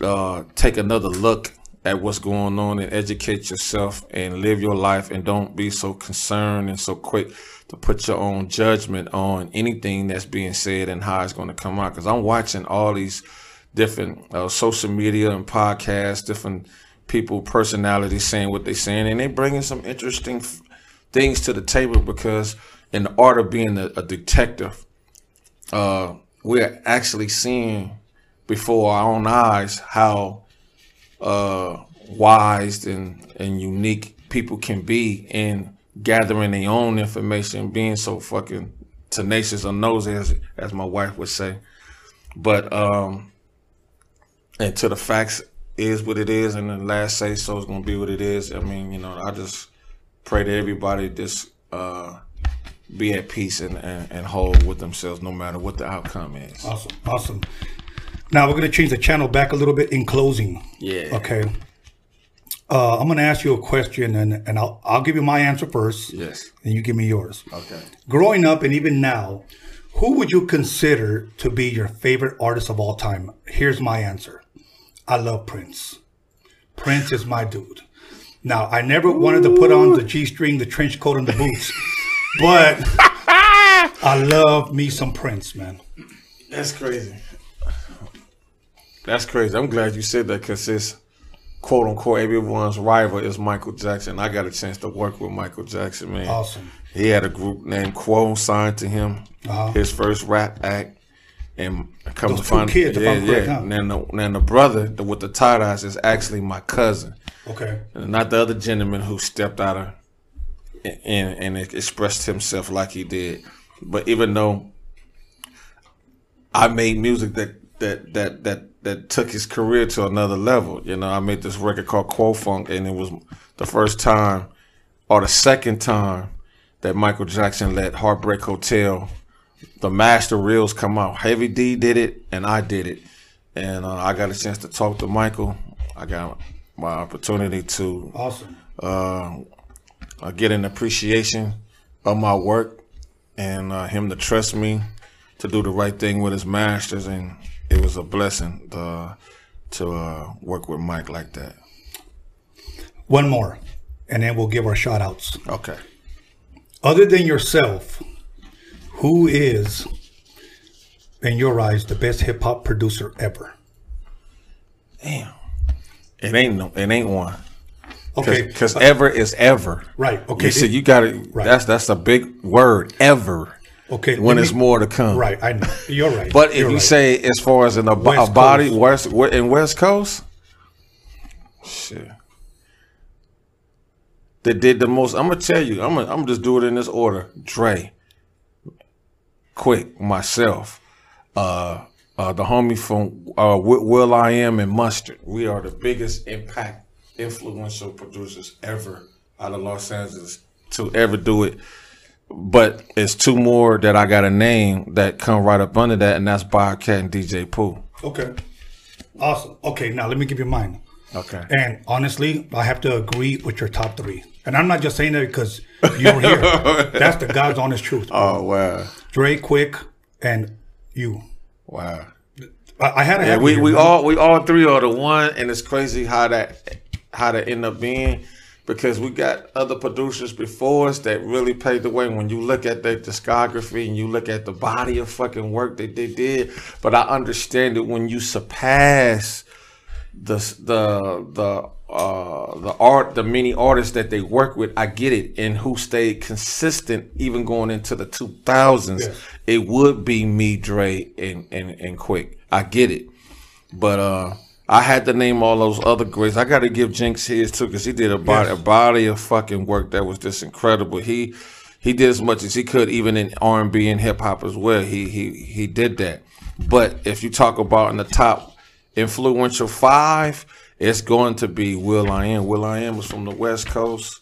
Speaker 3: uh, take another look at what's going on and educate yourself and live your life and don't be so concerned and so quick to put your own judgment on anything that's being said and how it's going to come out. Because I'm watching all these different uh, social media and podcasts, different people, personalities saying what they're saying, and they're bringing some interesting f- things to the table. Because in the art of being a, a detective, uh, we're actually seeing before our own eyes how uh, wise and, and unique people can be in gathering their own information, being so fucking tenacious or nosy, as, as my wife would say. But, um, and to the facts is what it is, and the last say so is going to be what it is. I mean, you know, I just pray to everybody just, uh, be at peace and, and, and whole with themselves no matter what the outcome is.
Speaker 2: Awesome. Awesome. Now we're gonna change the channel back a little bit in closing.
Speaker 3: Yeah.
Speaker 2: Okay. Uh, I'm gonna ask you a question, and and I'll I'll give you my answer first,
Speaker 3: Yes.
Speaker 2: and you give me yours.
Speaker 3: Okay.
Speaker 2: Growing up and even now, who would you consider to be your favorite artist of all time? Here's my answer. I love Prince. Prince is my dude. Now, I never wanted to put on the G string, the trench coat, and the boots, but I love me some Prince, man.
Speaker 3: That's crazy. That's crazy. I'm glad you said that because it's quote unquote everyone's rival is Michael Jackson. I got a chance to work with Michael Jackson, man.
Speaker 2: Awesome.
Speaker 3: He had a group named Quo signed to him,
Speaker 2: Uh-huh.
Speaker 3: his first rap act, and come
Speaker 2: Those
Speaker 3: to find
Speaker 2: kids,
Speaker 3: yeah, yeah. And then the, then the brother the, with the tie dyes is actually my cousin,
Speaker 2: Okay.
Speaker 3: and not the other gentleman who stepped out of and and expressed himself like he did. But even though I made music that that that that that took his career to another level. You know, I made this record called Quo Funk, and it was the first time or the second time that Michael Jackson let Heartbreak Hotel, the master reels come out. Heavy D did it, and I did it, and uh, I got a chance to talk to Michael. I got my opportunity to
Speaker 2: Awesome.
Speaker 3: uh, uh, get an appreciation of my work and uh, him to trust me to do the right thing with his masters. And it was a blessing to, to uh, work with Mike like that.
Speaker 2: One more, and then we'll give our shout outs.
Speaker 3: Okay.
Speaker 2: Other than yourself, who is, in your eyes, the best hip hop producer ever?
Speaker 3: Damn. It ain't no, it ain't one.
Speaker 2: Okay.
Speaker 3: Because ever is ever.
Speaker 2: Right. Okay.
Speaker 3: You see, you got to.
Speaker 2: Right.
Speaker 3: That's that's a big word. Ever.
Speaker 2: Okay.
Speaker 3: When
Speaker 2: me-
Speaker 3: more to come.
Speaker 2: Right. I know. You're right.
Speaker 3: But if
Speaker 2: You're
Speaker 3: you
Speaker 2: right.
Speaker 3: say as far as in a,
Speaker 2: West
Speaker 3: a body
Speaker 2: Coast.
Speaker 3: west in West Coast, shit. That did the most. I'm gonna tell you. I'm gonna. I'm gonna just do it in this order. Dre, Quik, myself, uh, uh, the homie from uh, Wi- Will I Am and Mustard. We are the biggest impact, influential producers ever out of Los Angeles to ever do it but it's two more that I got a name that come right up under that, and that's Bobcat and DJ Pooh.
Speaker 2: Okay. Awesome. Okay. Now let me give you mine.
Speaker 3: Okay.
Speaker 2: And honestly, I have to agree with your top three. And I'm not just saying that because you're here. That's the God's honest truth.
Speaker 3: Oh wow,
Speaker 2: Dre, Quik, and you.
Speaker 3: wow.
Speaker 2: I, I had to
Speaker 3: Yeah, we
Speaker 2: here,
Speaker 3: we
Speaker 2: man.
Speaker 3: all we all three are the one, and it's crazy how that how that end up being because we got other producers before us that really paved the way. When you look at their discography and you look at the body of fucking work that they did, but I understand it when you surpass the the the uh the art the many artists that they work with i get it and who stayed consistent even going into the 2000s
Speaker 2: Yes.
Speaker 3: it would be me dre and and and Quik i get it but uh I had to name all those other greats. I got to give Jinx his too because he did a body,
Speaker 2: Yes.
Speaker 3: a body of fucking work that was just incredible. He he did as much as he could, even in R and B and hip hop as well. He he he did that. But if you talk about in the top influential five, it's going to be Will I Am. Will I Am was from the West Coast.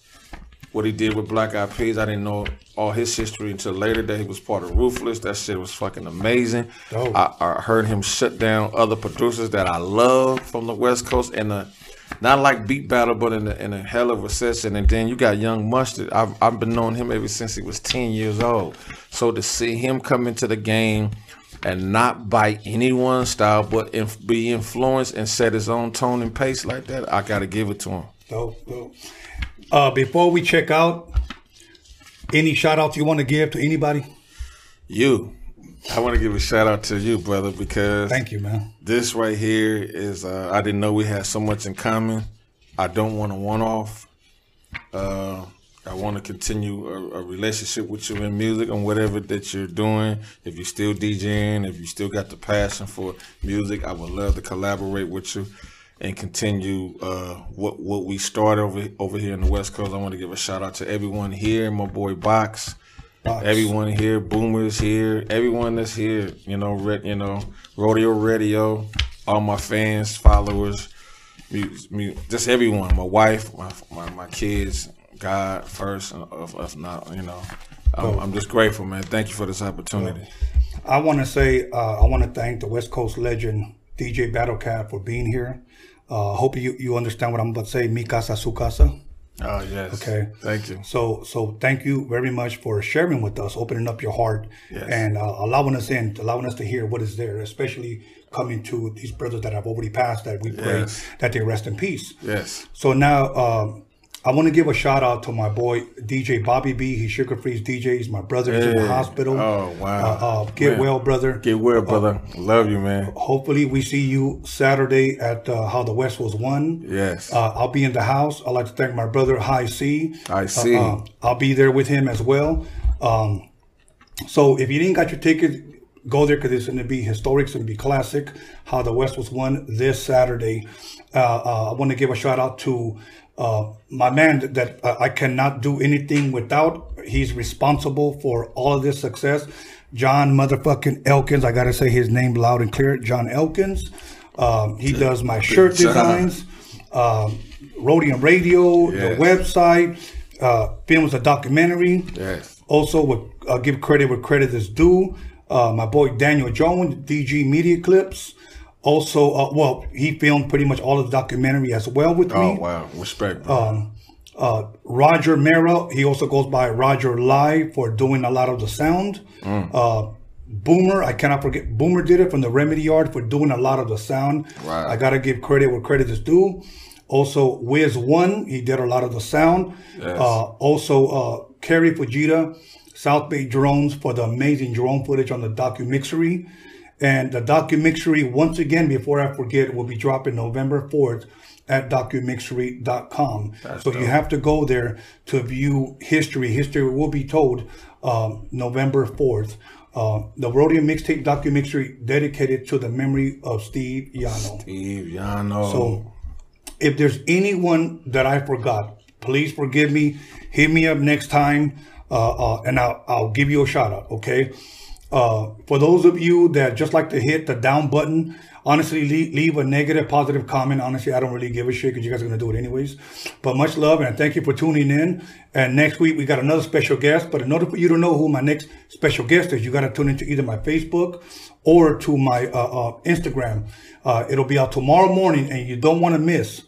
Speaker 3: What he did with Black Eyed Peas, I didn't know all his history until later. That he was part of Ruthless. That shit was fucking amazing. I, I heard him shut down other producers that I love from the West Coast and the not like beat battle, but in a, in a hell of a session. And then you got Young Mustard. I've, I've been knowing him ever since he was 10 years old. So to see him come into the game and not bite anyone's style, but inf- be influenced and set his own tone and pace like that, I got to give it to him.
Speaker 2: Dope, dope. Uh, before we check out, any shout outs you want to give to anybody?
Speaker 3: You, I want to give a shout out to you, brother, because
Speaker 2: Thank you, man.
Speaker 3: this right here is uh, I didn't know we had so much in common. I don't want a one off. Uh, I want to continue a, a relationship with you in music and whatever that you're doing. If you're still DJing, if you still got the passion for music, I would love to collaborate with you and continue uh, what what we started over over here in the West Coast. I want to give a shout out to everyone here, my boy Box.
Speaker 2: Box.
Speaker 3: Everyone here, Boomers here, everyone that's here, you know, red, you know, Roadium Radio, all my fans, followers, mu- mu- just everyone, my wife, my, my, my kids, God first, if, if not, you know, I'm, I'm just grateful, man. Thank you for this opportunity.
Speaker 2: I want to say uh, I want to thank the West Coast legend DJ Battlecat for being here. Uh, hope you you understand what I'm about to say. Mi casa, su casa.
Speaker 3: Oh yes.
Speaker 2: Okay.
Speaker 3: Thank you.
Speaker 2: So so thank you very much for sharing with us, opening up your heart,
Speaker 3: Yes.
Speaker 2: and uh, allowing us in, allowing us to hear what is there, especially coming to these brothers that have already passed. That we pray
Speaker 3: Yes.
Speaker 2: that they rest in peace.
Speaker 3: Yes.
Speaker 2: So now um, I want to give a shout out to my boy DJ Bobby B. He's Sugar Freeze DJs. My brother is in the hospital.
Speaker 3: Oh, wow.
Speaker 2: Uh, uh, get
Speaker 3: Man.
Speaker 2: well, brother.
Speaker 3: Get well, brother. Love you, man.
Speaker 2: Hopefully, we see you Saturday at uh, How the West Was Won.
Speaker 3: Yes.
Speaker 2: Uh, I'll be in the house. I'd like to thank my brother
Speaker 3: Hi-C.
Speaker 2: Uh, uh, I'll be there with him as well. Um, so if you didn't got your ticket, go there because it's going to be historic. It's going to be classic. How the West was won this Saturday. Uh, uh, I want to give a shout out to uh, my man that, that uh, I cannot do anything without. He's responsible for all of this success. John motherfucking Elkins. I got to say his name loud and clear. John Elkins. Um, he does my shirt designs, um, Roadium Radio,
Speaker 3: Yes.
Speaker 2: the website, uh, films a documentary.
Speaker 3: Yes.
Speaker 2: Also, would uh, give credit where credit is due. Uh, my boy Daniel Jones, DG Media Clips. Also, uh, well, he filmed pretty much all of the documentary as well with
Speaker 3: Oh
Speaker 2: me.
Speaker 3: Oh wow. Respect. Bro.
Speaker 2: Uh, Roger Mera, he also goes by Roger Live for doing a lot of the sound. Uh, Boomer, I cannot forget, Boomer did it from the Remedy Yard for doing a lot of the sound.
Speaker 3: Wow.
Speaker 2: I gotta give credit where credit is due. Also, Wiz One, he did a lot of the sound.
Speaker 3: Yes.
Speaker 2: Uh, also, uh, Kerry Fujita, South Bay Drones for the amazing drone footage on the documixery. And the documixery, once again, before I forget, will be dropping November 4th at documixery.com. so you have to go there to view history. History will be told um, November 4th. Uh, the Roadium Mixtape Documixery dedicated to the memory of Steve Yano.
Speaker 3: Steve Yano.
Speaker 2: So if there's anyone that I forgot, please forgive me. Hit me up next time, uh, uh, and I'll, I'll give you a shout out. Okay. Uh, for those of you that just like to hit the down button, honestly, leave, leave a negative, positive comment. Honestly, I don't really give a shit because you guys are going to do it anyways. But much love and thank you for tuning in. And next week, we got another special guest. But in order for you to know who my next special guest is, you got to tune into either my Facebook or to my uh, uh, Instagram. Uh, it'll be out tomorrow morning, and you don't want to miss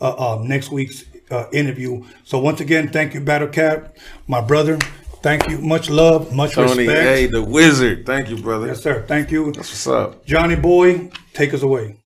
Speaker 2: uh, uh, next week's uh, interview. So once again, thank you, Battle Cat, my brother. Thank you. Much love, much
Speaker 3: Tony
Speaker 2: respect.
Speaker 3: A, the wizard. Thank you, brother.
Speaker 2: Yes, sir. Thank you.
Speaker 3: That's what's up.
Speaker 2: Johnny Boy, take us away.